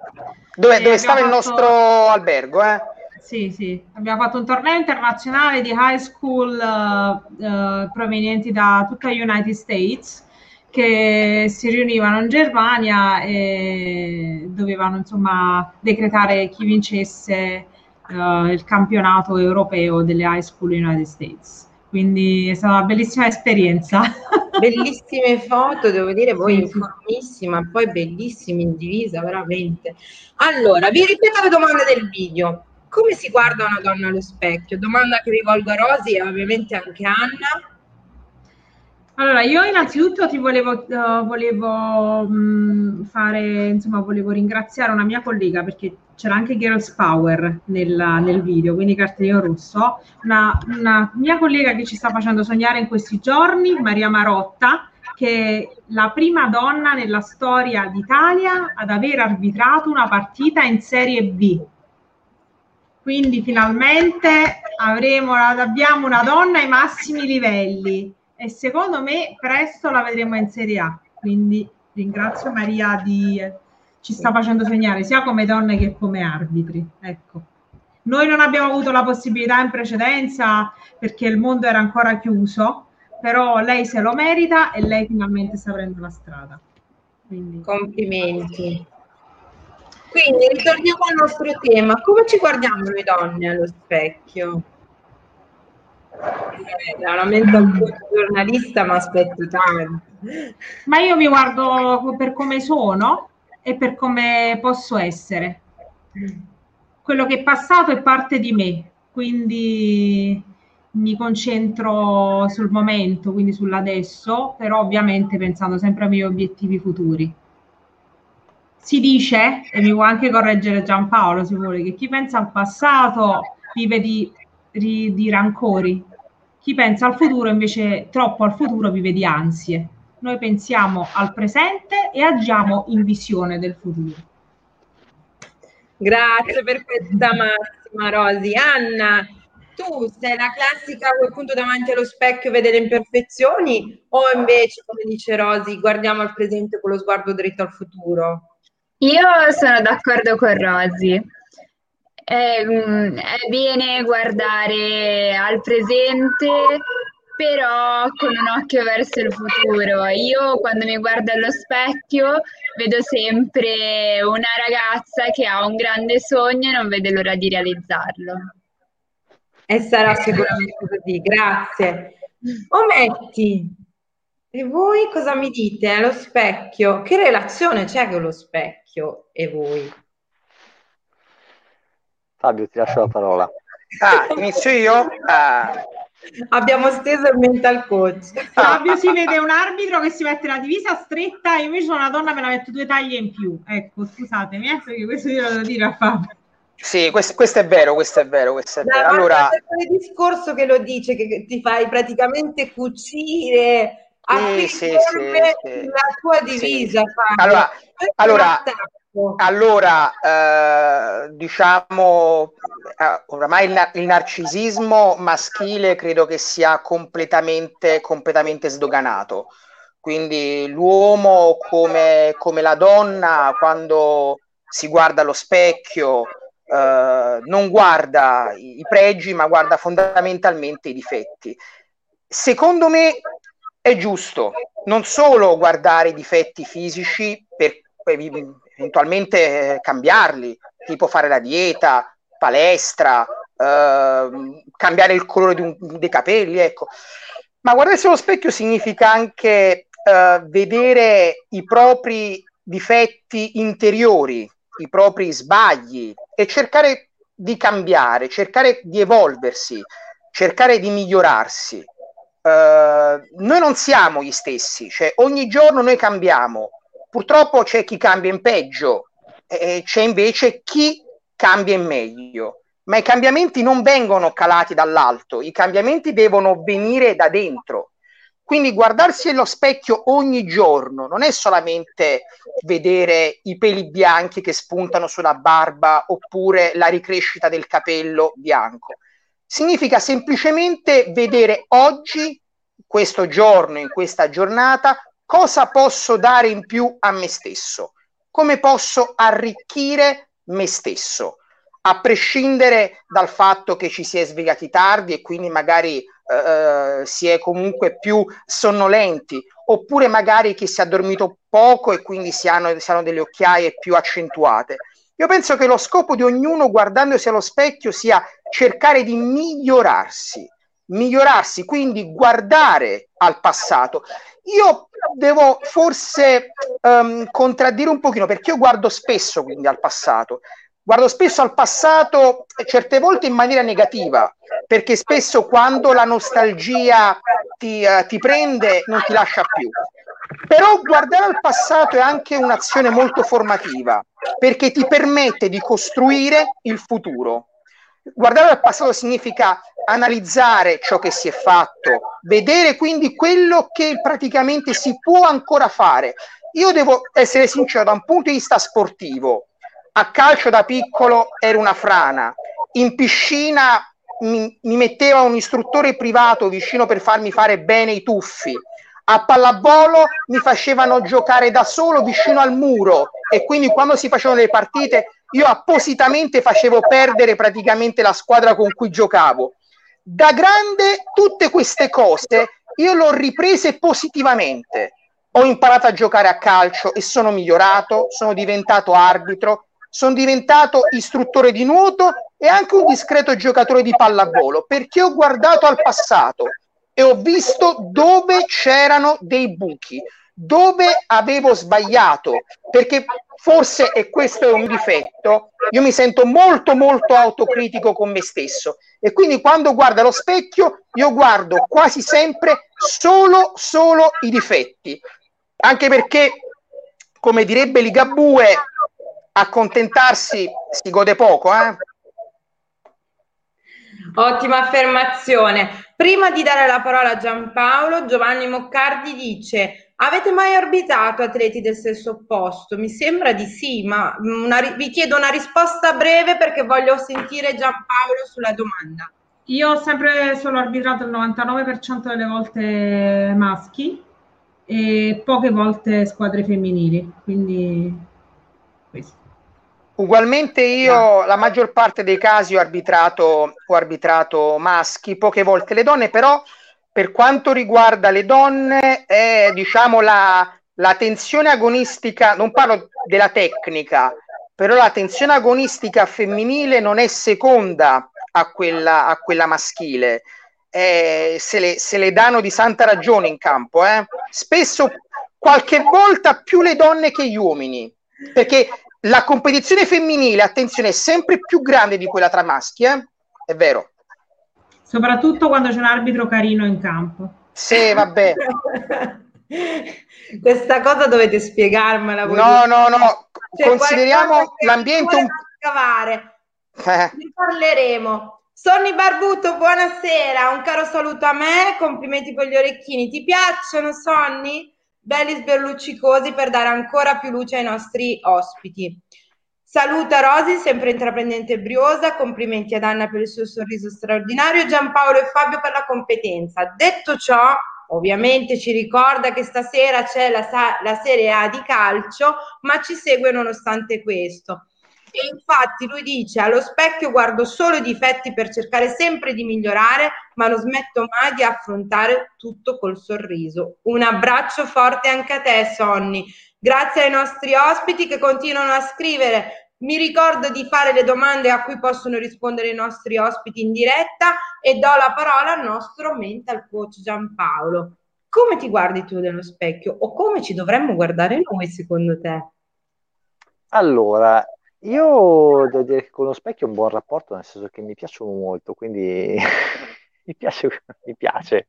Dove, dove stava fatto... il nostro albergo, eh? Sì, sì, abbiamo fatto un torneo internazionale di high school uh, uh, provenienti da tutta gli United States che si riunivano in Germania e dovevano insomma decretare chi vincesse uh, il campionato europeo delle high school United States. Quindi è stata una bellissima esperienza. [laughs] Bellissime foto, devo dire, voi sì, informissima, poi bellissimi in divisa, veramente. Allora, vi ripeto le domande del video. Come si guarda una donna allo specchio? Domanda che rivolgo a Rosi e ovviamente anche a Anna allora, io innanzitutto ti volevo, uh, volevo mh, fare, insomma, volevo ringraziare una mia collega perché c'era anche Girls Power nel, nel video, quindi cartellino rosso, una, una, mia collega che ci sta facendo sognare in questi giorni, Maria Marotta, che è la prima donna nella storia d'Italia ad aver arbitrato una partita in Serie B. Quindi finalmente avremo, abbiamo una donna ai massimi livelli e secondo me presto la vedremo in Serie A. Quindi ringrazio Maria di ci sta facendo segnare sia come donne che come arbitri. Ecco. Noi non abbiamo avuto la possibilità in precedenza perché il mondo era ancora chiuso, però lei se lo merita e lei finalmente sta aprendo la strada. Quindi... Complimenti. Quindi ritorniamo al nostro tema. Come ci guardiamo noi donne allo specchio? Eh, lamento un po' giornalista, ma aspetto tanto. Ma io mi guardo per come sono e per come posso essere. Quello che è passato è parte di me, quindi mi concentro sul momento, quindi sull'adesso, però ovviamente pensando sempre ai miei obiettivi futuri. Si dice, e mi può anche correggere Giampaolo se vuole, che chi pensa al passato vive di di rancori. Chi pensa al futuro invece troppo al futuro vive di ansie. Noi pensiamo al presente e agiamo in visione del futuro. Grazie per questa massima, Rosi. Anna, tu sei la classica a quel punto davanti allo specchio vede le imperfezioni o invece, come dice Rosi, guardiamo al presente con lo sguardo dritto al futuro? Io sono d'accordo con Rosi. È, mm, è bene guardare al presente però con un occhio verso il futuro. Io quando mi guardo allo specchio vedo sempre una ragazza che ha un grande sogno e non vede l'ora di realizzarlo. E sarà sicuramente così, grazie. Ometti, e voi cosa mi dite allo specchio? Che relazione c'è con lo specchio e voi? Fabio, ti lascio la parola. Ah, inizio io? Ah. Abbiamo steso il mental coach. Fabio si vede un arbitro che si mette la divisa stretta, io invece sono una donna me la metto due taglie in più. Ecco, scusatemi, eh, perché questo io lo devo dire a Fabio. Sì, questo, questo, è vero, questo è vero, questo è vero. Allora, il discorso che lo dice, che ti fai praticamente cucire sì, sì, sì, la tua divisa. Allora, allora allora, eh, diciamo, eh, oramai il, il, narcisismo maschile credo che sia completamente, completamente sdoganato. Quindi l'uomo come, come, la donna, quando si guarda allo specchio, eh, non guarda i, i pregi, ma guarda fondamentalmente i difetti. Secondo me è giusto non solo guardare i difetti fisici per eventualmente eh, cambiarli, tipo fare la dieta, palestra, eh, cambiare il colore un, dei capelli, ecco. Ma guardarsi allo specchio significa anche eh, vedere i propri difetti interiori, i propri sbagli e cercare di cambiare, cercare di evolversi, cercare di migliorarsi. Uh, noi non siamo gli stessi, cioè ogni giorno noi cambiamo, Purtroppo c'è chi cambia in peggio e c'è invece chi cambia in meglio. Ma i cambiamenti non vengono calati dall'alto, i cambiamenti devono venire da dentro. Quindi guardarsi allo specchio ogni giorno non è solamente vedere i peli bianchi che spuntano sulla barba oppure la ricrescita del capello bianco. Significa semplicemente vedere oggi, questo giorno, in questa giornata, cosa posso dare in più a me stesso, come posso arricchire me stesso, a prescindere dal fatto che ci si è svegliati tardi e quindi magari eh, si è comunque più sonnolenti, oppure magari che si è dormito poco e quindi si hanno, si hanno delle occhiaie più accentuate. Io penso che lo scopo di ognuno guardandosi allo specchio sia cercare di migliorarsi, migliorarsi, quindi guardare al passato. Io devo forse um, contraddire un pochino perché io guardo spesso quindi al passato. Guardo spesso al passato, certe volte in maniera negativa, perché spesso quando la nostalgia ti, uh, ti prende non ti lascia più. Però guardare al passato è anche un'azione molto formativa, perché ti permette di costruire il futuro. Guardare al passato significa analizzare ciò che si è fatto, vedere quindi quello che praticamente si può ancora fare. Io devo essere sincero, da un punto di vista sportivo, a calcio da piccolo ero una frana, in piscina mi, mi metteva un istruttore privato vicino per farmi fare bene i tuffi. A pallavolo mi facevano giocare da solo vicino al muro e quindi quando si facevano le partite io appositamente facevo perdere praticamente la squadra con cui giocavo. Da grande tutte queste cose io le ho riprese positivamente. Ho imparato a giocare a calcio e sono migliorato, sono diventato arbitro, sono diventato istruttore di nuoto e anche un discreto giocatore di pallavolo perché ho guardato al passato e ho visto dove c'erano dei buchi, dove avevo sbagliato, perché forse, e questo è un difetto, io mi sento molto molto autocritico con me stesso. E quindi quando guardo allo specchio io guardo quasi sempre solo, solo i difetti, anche perché, come direbbe Ligabue, accontentarsi si gode poco, eh? Ottima affermazione. Prima di dare la parola a Giampaolo, Giovanni Moccardi dice: Avete mai orbitato atleti del sesso opposto? Mi sembra di sì, ma una, vi chiedo una risposta breve perché voglio sentire Giampaolo sulla domanda. Io ho sempre solo arbitrato il 99% delle volte maschi e poche volte squadre femminili, quindi. Ugualmente io la maggior parte dei casi ho arbitrato, ho arbitrato maschi, poche volte le donne, però per quanto riguarda le donne è diciamo la, la tensione agonistica, non parlo della tecnica, però la tensione agonistica femminile non è seconda a quella, a quella maschile. Eh, se, le, se, le, danno di santa ragione in campo, eh. spesso qualche volta più le donne che gli uomini, perché la competizione femminile, attenzione, è sempre più grande di quella tra maschi, eh? è vero. Soprattutto quando c'è un arbitro carino in campo. Sì, vabbè. [laughs] Questa cosa dovete spiegarmela. Voi no, no, no, cioè, consideriamo l'ambiente un... Scavare. Eh. Ne parleremo. Sonny Barbuto, buonasera, un caro saluto a me, complimenti per gli orecchini. Ti piacciono, Sonny? Belli sberluccicosi per dare ancora più luce ai nostri ospiti. Saluta Rosi, sempre intraprendente e briosa, complimenti ad Anna per il suo sorriso straordinario Giampaolo e Fabio per la competenza. Detto ciò, ovviamente ci ricorda che stasera c'è la, la Serie A di calcio, ma ci segue nonostante questo. E infatti lui dice: Allo specchio guardo solo i difetti per cercare sempre di migliorare, ma non smetto mai di affrontare tutto col sorriso. Un abbraccio forte anche a te, Sonny. Grazie ai nostri ospiti che continuano a scrivere. Mi ricordo di fare le domande a cui possono rispondere i nostri ospiti in diretta e do la parola al nostro mental coach Giampaolo. Come ti guardi tu nello specchio o come ci dovremmo guardare noi secondo te? Allora, io devo dire che con lo specchio ho un buon rapporto, nel senso che mi piacciono molto, quindi [laughs] mi piace, mi piace.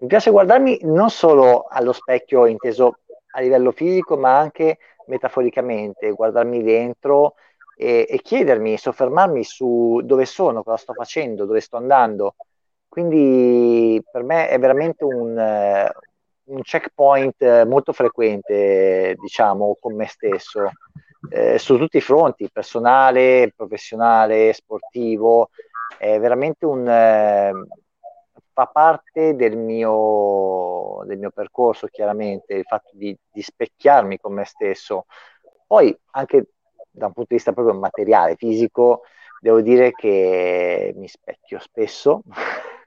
Mi piace guardarmi non solo allo specchio inteso a livello fisico, ma anche metaforicamente, guardarmi dentro e, e chiedermi, soffermarmi su dove sono, cosa sto facendo, dove sto andando. Quindi per me è veramente un, un checkpoint molto frequente, diciamo, con me stesso eh, su tutti i fronti, personale, professionale, sportivo, è veramente un... Eh, fa parte del mio, del mio percorso chiaramente, il fatto di, di specchiarmi con me stesso. Poi anche da un punto di vista proprio materiale, fisico, devo dire che mi specchio spesso, [laughs]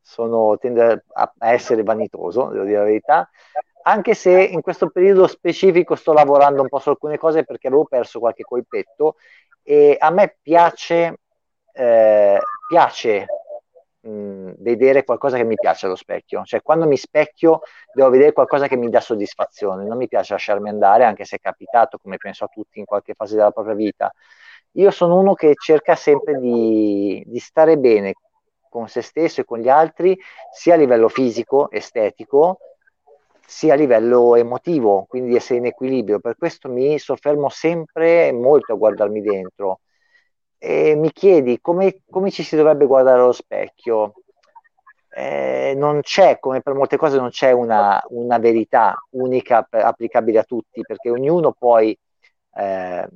Sono, tendo a essere vanitoso, devo dire la verità, anche se in questo periodo specifico sto lavorando un po' su alcune cose perché avevo perso qualche colpetto e a me piace, eh, piace mh, vedere qualcosa che mi piace allo specchio, cioè quando mi specchio devo vedere qualcosa che mi dà soddisfazione, non mi piace lasciarmi andare anche se è capitato, come penso a tutti in qualche fase della propria vita. Io sono uno che cerca sempre di, di stare bene con se stesso e con gli altri, sia a livello fisico, estetico, sia a livello emotivo, quindi essere in equilibrio. Per questo mi soffermo sempre molto a guardarmi dentro e mi chiedi come, come ci si dovrebbe guardare allo specchio. Eh, non c'è, come per molte cose, non c'è una, una verità unica per, applicabile a tutti, perché ognuno poi, eh,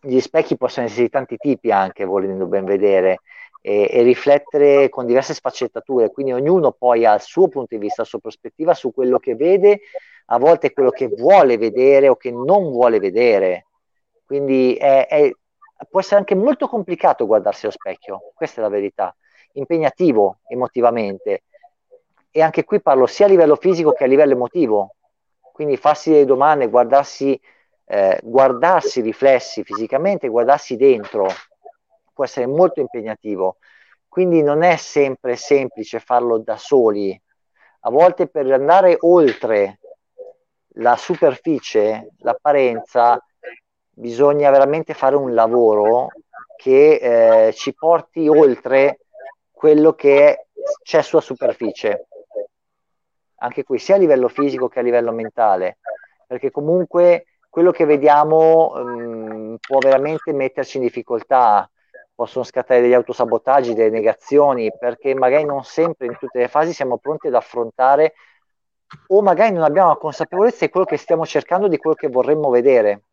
gli specchi possono essere di tanti tipi anche, volendo ben vedere, e, e, riflettere con diverse sfaccettature, quindi ognuno poi ha il suo punto di vista, la sua prospettiva su quello che vede, a volte quello che vuole vedere o che non vuole vedere. Quindi è, è, può essere anche molto complicato guardarsi allo specchio, questa è la verità, impegnativo emotivamente. E anche qui parlo sia a livello fisico che a livello emotivo. Quindi farsi delle domande, guardarsi, eh, guardarsi riflessi fisicamente, guardarsi dentro, può essere molto impegnativo, quindi non è sempre semplice farlo da soli. A volte per andare oltre la superficie, l'apparenza, bisogna veramente fare un lavoro che eh, ci porti oltre quello che c'è sulla superficie. Anche qui, sia a livello fisico che a livello mentale, perché comunque quello che vediamo mh, mm, può veramente metterci in difficoltà possono scattare degli autosabotaggi, delle negazioni, perché magari non sempre in tutte le fasi siamo pronti ad affrontare o magari non abbiamo la consapevolezza di quello che stiamo cercando, di quello che vorremmo vedere.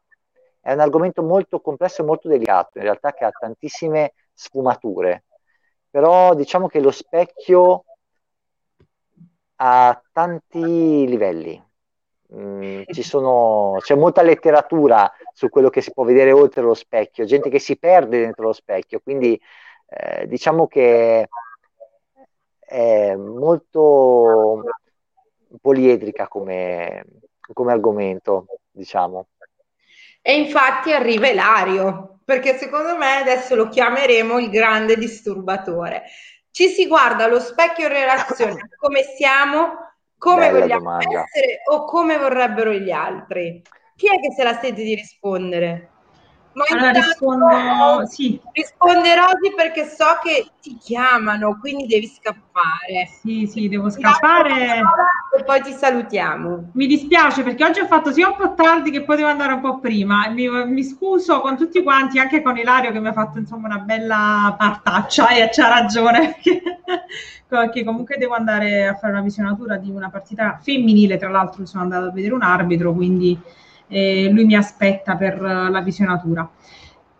È un argomento molto complesso e molto delicato, in realtà che ha tantissime sfumature. però diciamo che lo specchio ha tanti livelli. Mm, ci sono, c'è molta letteratura su quello che si può vedere oltre lo specchio, gente che si perde dentro lo specchio, quindi eh, diciamo che è molto poliedrica come, come argomento, diciamo. E infatti arriva Ilario, perché secondo me adesso lo chiameremo il grande disturbatore. Ci si guarda allo specchio in relazione a [laughs] come siamo, come Bella vogliamo domanda. essere o come vorrebbero gli altri. Chi è che se la sente di rispondere? Ma Allora rispondo, sì, risponde Rosy perché so che ti chiamano, quindi devi scappare. sì, sì, devo scappare. E poi ti salutiamo. Mi dispiace perché oggi ho fatto sia un po' tardi che potevo andare un po' prima. Mi, mi scuso con tutti quanti, anche con Ilario che mi ha fatto insomma una bella partaccia e c'ha ragione perché [laughs] comunque devo andare a fare una visionatura di una partita femminile, tra l'altro sono andata a vedere un arbitro, quindi eh, lui mi aspetta per eh, la visionatura.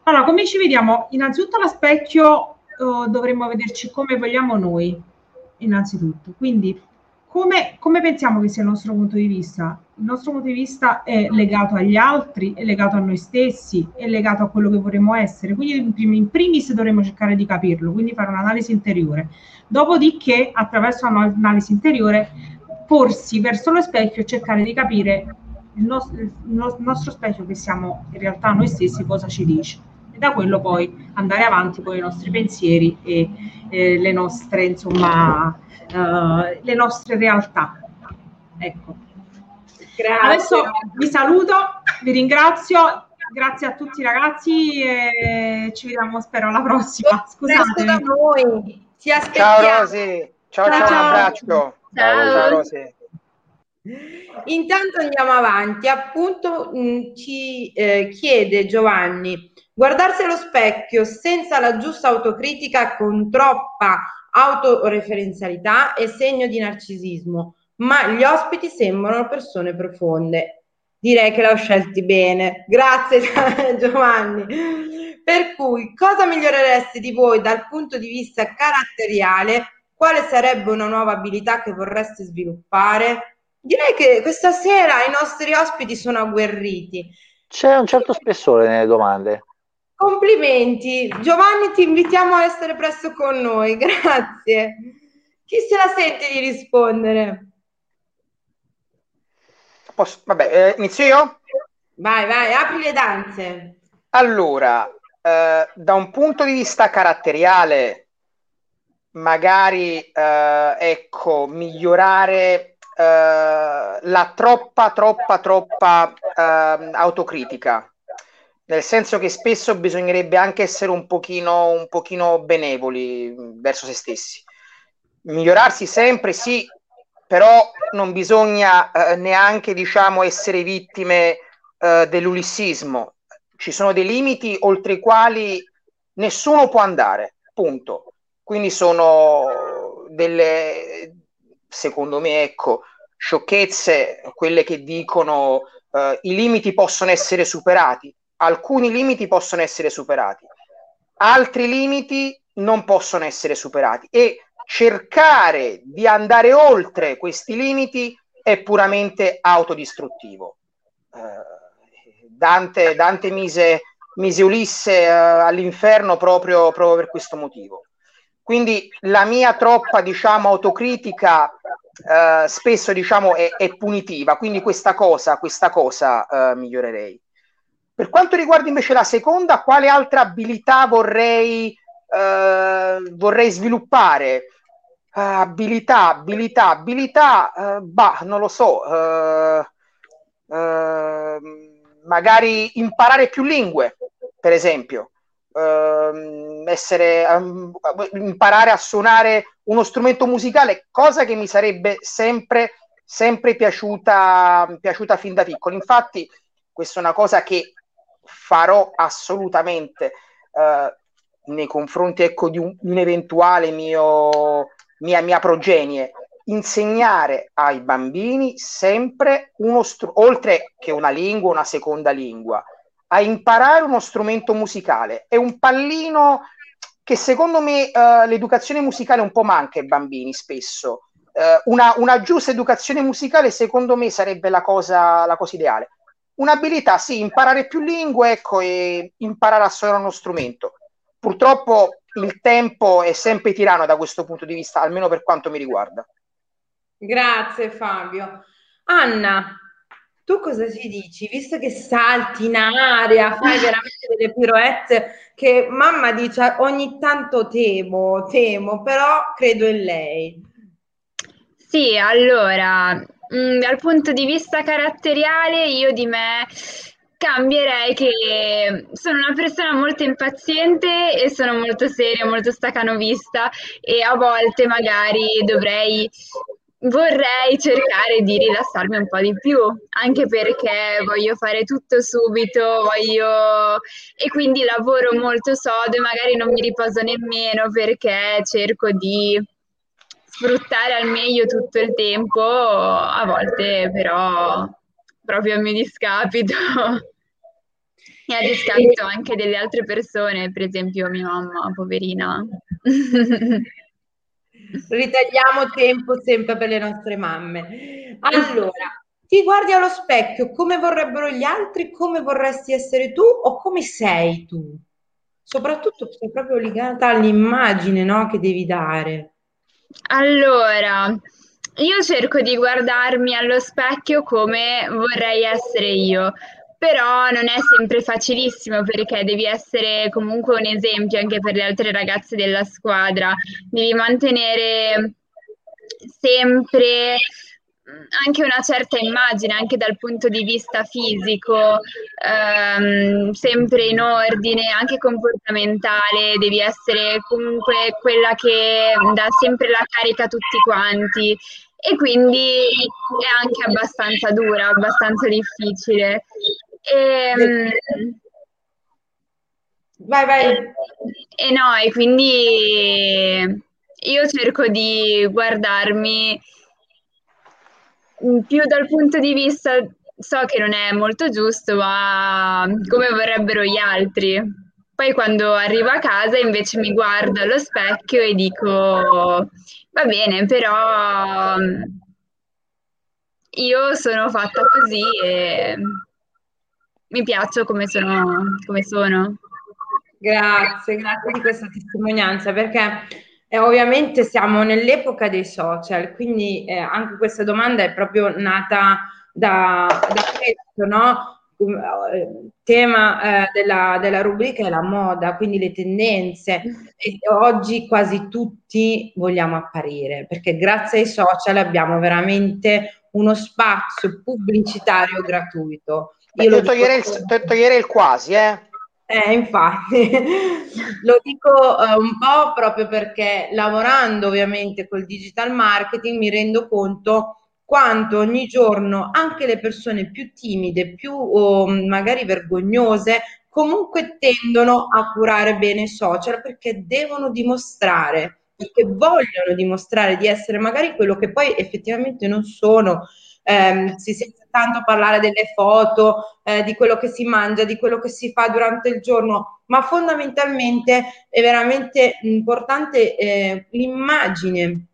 Allora, come ci vediamo? Innanzitutto allo specchio eh, dovremmo vederci come vogliamo noi, innanzitutto. Quindi come, come pensiamo che sia il nostro punto di vista? Il nostro punto di vista è legato agli altri, è legato a noi stessi, è legato a quello che vorremmo essere. Quindi in primis dovremmo cercare di capirlo, quindi fare un'analisi interiore. Dopodiché, attraverso un'analisi interiore, porsi verso lo specchio e cercare di capire il nostro, il nos- il nostro specchio, che siamo in realtà noi stessi, cosa ci dice. E da quello poi andare avanti con i nostri pensieri e eh, le nostre, insomma, eh, le nostre realtà. Ecco. Grazie. Adesso vi saluto, vi ringrazio, grazie a tutti i ragazzi e ci vediamo spero alla prossima. Presto da Scusate. noi. Ti Ciao aspettiamo. Rosy, ciao ciao, Ciao. un abbraccio. Ciao. Ciao Rosy. Intanto andiamo avanti, appunto mh, ci eh, chiede Giovanni, guardarsi allo specchio senza la giusta autocritica con troppa autoreferenzialità è segno di narcisismo, ma gli ospiti sembrano persone profonde. Direi che l'ho scelti bene. Grazie [laughs] Giovanni. Per cui, cosa miglioreresti di voi dal punto di vista caratteriale? Quale sarebbe una nuova abilità che vorreste sviluppare? Direi che questa sera i nostri ospiti sono agguerriti. C'è un certo spessore nelle domande. Complimenti. Giovanni, ti invitiamo a essere presto con noi. [laughs] Grazie. Chi se la sente di rispondere? Posso- vabbè, eh, inizio io? Vai, vai, apri le danze. Allora, eh, da un punto di vista caratteriale, magari eh, ecco, migliorare la troppa, troppa, troppa ehm, autocritica. Nel senso che spesso bisognerebbe anche essere un pochino, un pochino benevoli mh, verso se stessi. Migliorarsi sempre, sì, però non bisogna eh, neanche, diciamo, essere vittime eh, dell'ulissismo. Ci sono dei limiti oltre i quali nessuno può andare, punto. Quindi sono delle, secondo me, ecco, sciocchezze, quelle che dicono eh, i limiti possono essere superati. Alcuni limiti possono essere superati, altri limiti non possono essere superati e cercare di andare oltre questi limiti è puramente autodistruttivo. Eh, Dante, Dante mise, mise Ulisse eh, all'inferno proprio, proprio per questo motivo. Quindi la mia troppa, diciamo, autocritica eh, spesso, diciamo, è, è punitiva. Quindi questa cosa, questa cosa eh, migliorerei. Per quanto riguarda invece la seconda, quale altra abilità vorrei, eh, vorrei sviluppare? Ah, abilità, abilità, abilità, eh, bah, non lo so. eh, magari imparare più lingue, per esempio. Ehm, essere, ehm, imparare a suonare uno strumento musicale, cosa che mi sarebbe sempre, sempre piaciuta, piaciuta fin da piccolo. Infatti, questa è una cosa che farò assolutamente eh, nei confronti ecco, di, un, un eventuale mio, mia, mia progenie. Insegnare ai bambini sempre uno strumento, oltre che una lingua, una seconda lingua, a imparare uno strumento musicale. È un pallino che secondo me uh, l'educazione musicale un po' manca ai bambini spesso. Uh, una, una, giusta educazione musicale secondo me sarebbe la cosa, la cosa ideale. Un'abilità, sì, imparare più lingue ecco, e imparare a suonare uno strumento. Purtroppo il tempo è sempre tirano da questo punto di vista, almeno per quanto mi riguarda. Grazie Fabio. Anna, tu cosa ci dici? Visto che salti in aria, fai veramente delle piroette che mamma dice ogni tanto temo, temo, però credo in lei. Sì, allora, mh, mm, dal punto di vista caratteriale, io di me cambierei che sono una persona molto impaziente e sono molto seria, molto stacanovista e a volte magari dovrei vorrei cercare di rilassarmi un po' di più, anche perché voglio fare tutto subito, voglio e quindi lavoro molto sodo e magari non mi riposo nemmeno perché cerco di sfruttare al meglio tutto il tempo, a volte però proprio a mio discapito. [laughs] E a discapito anche delle altre persone, per esempio mia mamma, poverina. [laughs] Ritagliamo tempo sempre per le nostre mamme. Allora, ti guardi allo specchio come vorrebbero gli altri, come vorresti essere tu o come sei tu? Soprattutto sei proprio legata all'immagine no, che devi dare. Allora, io cerco di guardarmi allo specchio come vorrei essere io, però non è sempre facilissimo perché devi essere comunque un esempio anche per le altre ragazze della squadra, devi mantenere sempre anche una certa immagine, anche dal punto di vista fisico, ehm, sempre in ordine, anche comportamentale, devi essere comunque quella che dà sempre la carica a tutti quanti. E quindi è anche abbastanza dura, abbastanza difficile. E, ehm, vai, vai. E, e no, e quindi io cerco di guardarmi più dal punto di vista, so che non è molto giusto, ma come vorrebbero gli altri. Poi quando arrivo a casa invece mi guardo allo specchio e dico, va bene, però io sono fatta così e mi piaccio come sono, come sono. Grazie, grazie di questa testimonianza perché eh, ovviamente siamo nell'epoca dei social, quindi eh, anche questa domanda è proprio nata da, da questo, no? Uh, tema eh, della, della, rubrica è la moda, quindi le tendenze e oggi quasi tutti vogliamo apparire perché grazie ai social abbiamo veramente uno spazio pubblicitario gratuito Io toglierei, il, toglierei il quasi, eh. Eh, infatti, [laughs] lo dico uh, un po' proprio perché lavorando ovviamente col digital marketing mi rendo conto quanto ogni giorno anche le persone più timide, più oh, magari vergognose, comunque tendono a curare bene i social perché devono dimostrare, perché vogliono dimostrare di essere magari quello che poi effettivamente non sono ehm, si sente tanto parlare delle foto, eh, di quello che si mangia, di quello che si fa durante il giorno, ma fondamentalmente è veramente importante eh, l'immagine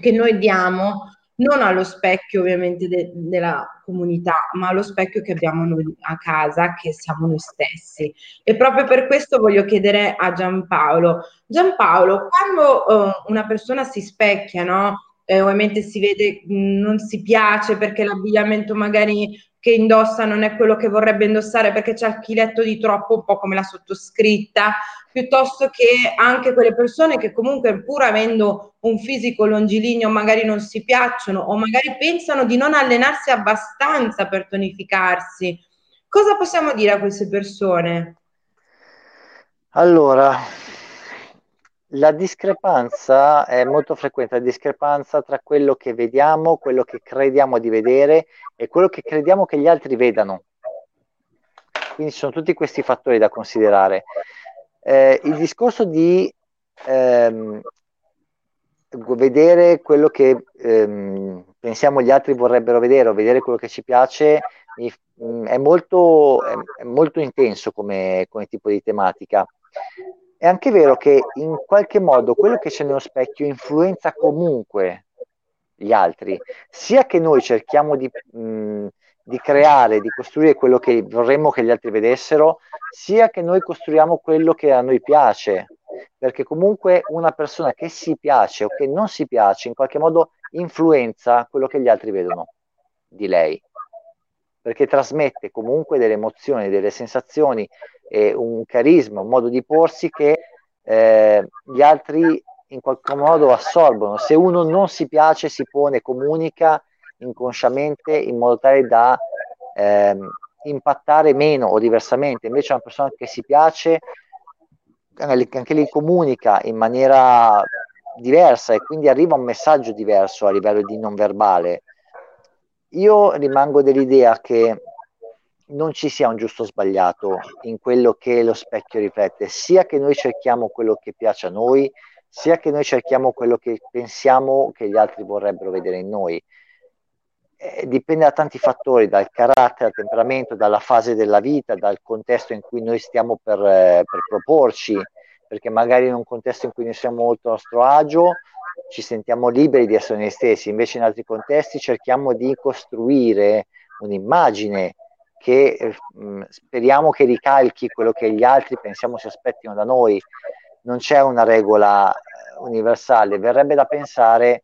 che noi diamo non allo specchio ovviamente de- della comunità, ma allo specchio che abbiamo noi a casa, che siamo noi stessi. E proprio per questo voglio chiedere a Giampaolo, Giampaolo, quando uh, una persona si specchia, no? Eh, ovviamente si vede, non si piace perché l'abbigliamento magari che indossa non è quello che vorrebbe indossare perché c'è il chiletto di troppo, un po' come la sottoscritta, piuttosto che anche quelle persone che comunque pur avendo un fisico longilineo magari non si piacciono o magari pensano di non allenarsi abbastanza per tonificarsi. Cosa possiamo dire a queste persone? Allora, la discrepanza è molto frequente, la discrepanza tra quello che vediamo, quello che crediamo di vedere e quello che crediamo che gli altri vedano. Quindi ci sono tutti questi fattori da considerare. Eh, il discorso di ehm, vedere quello che ehm, pensiamo gli altri vorrebbero vedere o vedere quello che ci piace è molto, è molto intenso come, come tipo di tematica è anche vero che in qualche modo quello che c'è nello specchio influenza comunque gli altri, sia che noi cerchiamo di, mh, di creare, di costruire quello che vorremmo che gli altri vedessero, sia che noi costruiamo quello che a noi piace, perché comunque una persona che si piace o che non si piace in qualche modo influenza quello che gli altri vedono di lei, perché trasmette comunque delle emozioni, delle sensazioni e un carisma, un modo di porsi che eh, gli altri in qualche modo assorbono. Se uno non si piace, si pone, comunica inconsciamente in modo tale da ehm, impattare meno o diversamente. Invece una persona che si piace, anche lì comunica in maniera diversa e quindi arriva un messaggio diverso a livello di non verbale. Io rimango dell'idea che non ci sia un giusto o sbagliato in quello che lo specchio riflette, sia che noi cerchiamo quello che piace a noi, sia che noi cerchiamo quello che pensiamo che gli altri vorrebbero vedere in noi. Eh, dipende da tanti fattori, dal carattere, dal temperamento, dalla fase della vita, dal contesto in cui noi stiamo per, eh, per proporci, perché magari in un contesto in cui noi siamo molto a nostro agio ci sentiamo liberi di essere noi stessi, invece in altri contesti cerchiamo di costruire un'immagine che eh, speriamo che ricalchi quello che gli altri pensiamo si aspettino da noi. Non c'è una regola eh, universale, verrebbe da pensare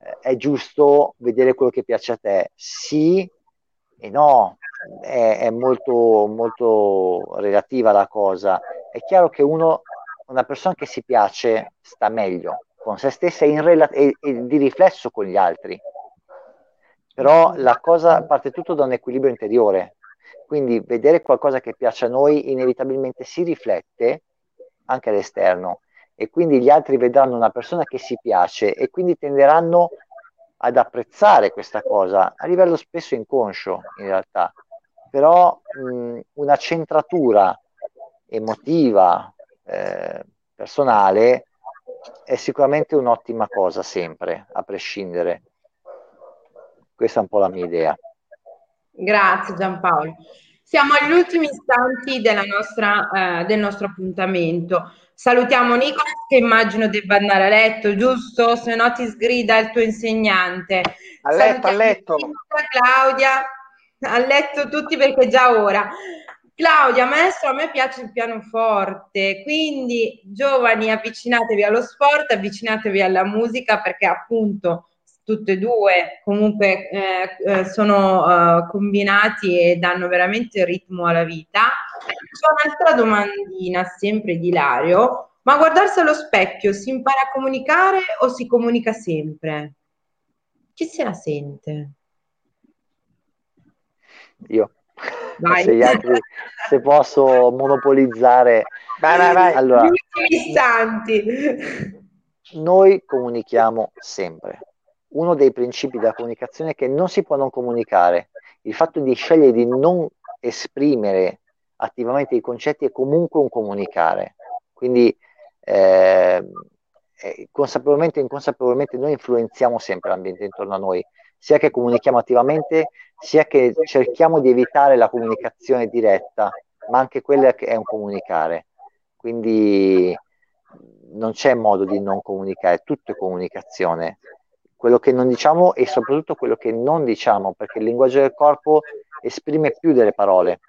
eh, è giusto vedere quello che piace a te, sì e no, è, è molto, molto relativa la cosa. È chiaro che uno, una persona che si piace sta meglio con se stessa rela- e, e di riflesso con gli altri. Però la cosa parte tutto da un equilibrio interiore, quindi vedere qualcosa che piace a noi inevitabilmente si riflette anche all'esterno. E quindi gli altri vedranno una persona che si piace e quindi tenderanno ad apprezzare questa cosa a livello spesso inconscio in realtà, però mh, una centratura emotiva, eh, personale, è sicuramente un'ottima cosa sempre, a prescindere. Questa è un po' la mia idea. Grazie Giampaolo. Siamo agli ultimi istanti nostra, eh, del nostro appuntamento. Salutiamo Nicola che immagino debba andare a letto, giusto? Se no ti sgrida il tuo insegnante. A letto, a letto. Claudia, a letto tutti perché è già ora. Claudia, maestro, a me piace il pianoforte, quindi giovani avvicinatevi allo sport, avvicinatevi alla musica perché appunto tutte e due comunque eh, eh, sono uh, combinati e danno veramente ritmo alla vita. C'è un'altra domandina, sempre di Ilario, ma guardarsi allo specchio si impara a comunicare o si comunica sempre? Chi se la sente? Io. Se, altri, se, posso monopolizzare. Vai, vai, vai. Allora, istanti. Noi comunichiamo sempre uno dei principi della comunicazione è che non si può non comunicare. Il fatto di scegliere di non esprimere attivamente i concetti è comunque un comunicare. Quindi eh, consapevolmente o inconsapevolmente noi influenziamo sempre l'ambiente intorno a noi, sia che comunichiamo attivamente, sia che cerchiamo di evitare la comunicazione diretta, ma anche quella che è un comunicare. Quindi non c'è modo di non comunicare, tutto è comunicazione quello che non diciamo e soprattutto quello che non diciamo, perché il linguaggio del corpo esprime più delle parole,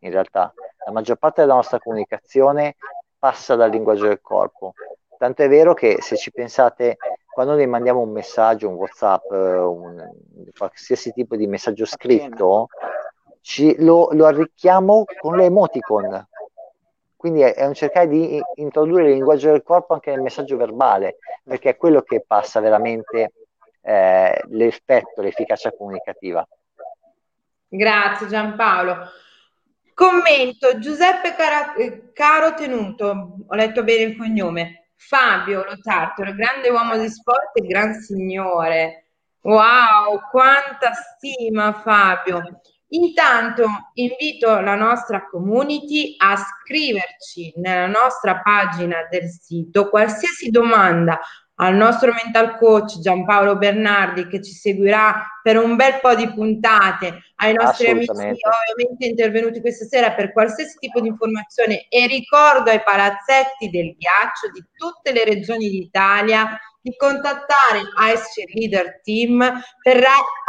in realtà. La maggior parte della nostra comunicazione passa dal linguaggio del corpo. Tanto è vero che se ci pensate, quando noi mandiamo un messaggio, un WhatsApp, un, qualsiasi tipo di messaggio scritto, ci, lo, lo arricchiamo con le emoticon, quindi è, è, un cercare di introdurre il linguaggio del corpo anche nel messaggio verbale, perché è quello che passa veramente eh, l'effetto, l'efficacia comunicativa. Grazie Giampaolo. Commento Giuseppe Cara- Caro Tenuto, ho letto bene il cognome. Fabio Lotartolo, grande uomo di sport e gran signore. Wow, quanta stima Fabio. Intanto invito la nostra community a scriverci nella nostra pagina del sito qualsiasi domanda al nostro mental coach Giampaolo Bernardi che ci seguirà per un bel po' di puntate, ai nostri amici ovviamente intervenuti questa sera per qualsiasi tipo di informazione. E ricordo ai palazzetti del ghiaccio di tutte le regioni d'Italia di contattare Ice Leader Team per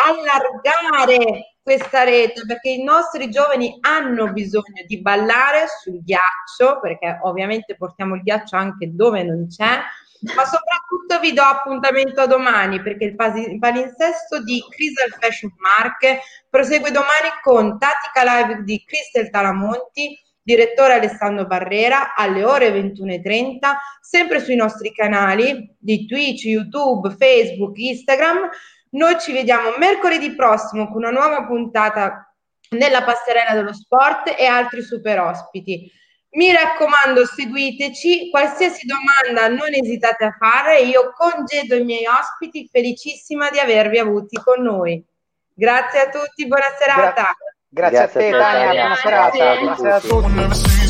allargare questa rete perché i nostri giovani hanno bisogno di ballare sul ghiaccio perché ovviamente portiamo il ghiaccio anche dove non c'è ma soprattutto vi do appuntamento a domani perché il palinsesto di Crystal Fashion Mark prosegue domani con Tatica Live di Crystal Talamonti direttore Alessandro Barrera alle ore 21.30 sempre sui nostri canali di Twitch, YouTube, Facebook, Instagram. Noi ci vediamo mercoledì prossimo con una nuova puntata nella passerella dello sport e altri super ospiti mi raccomando, seguiteci, qualsiasi domanda non esitate a fare, io congedo i miei ospiti, felicissima di avervi avuti con noi. Grazie a tutti, buona serata. Gra- grazie, grazie, a te, Tania, buona serata. Buona serata a tutti.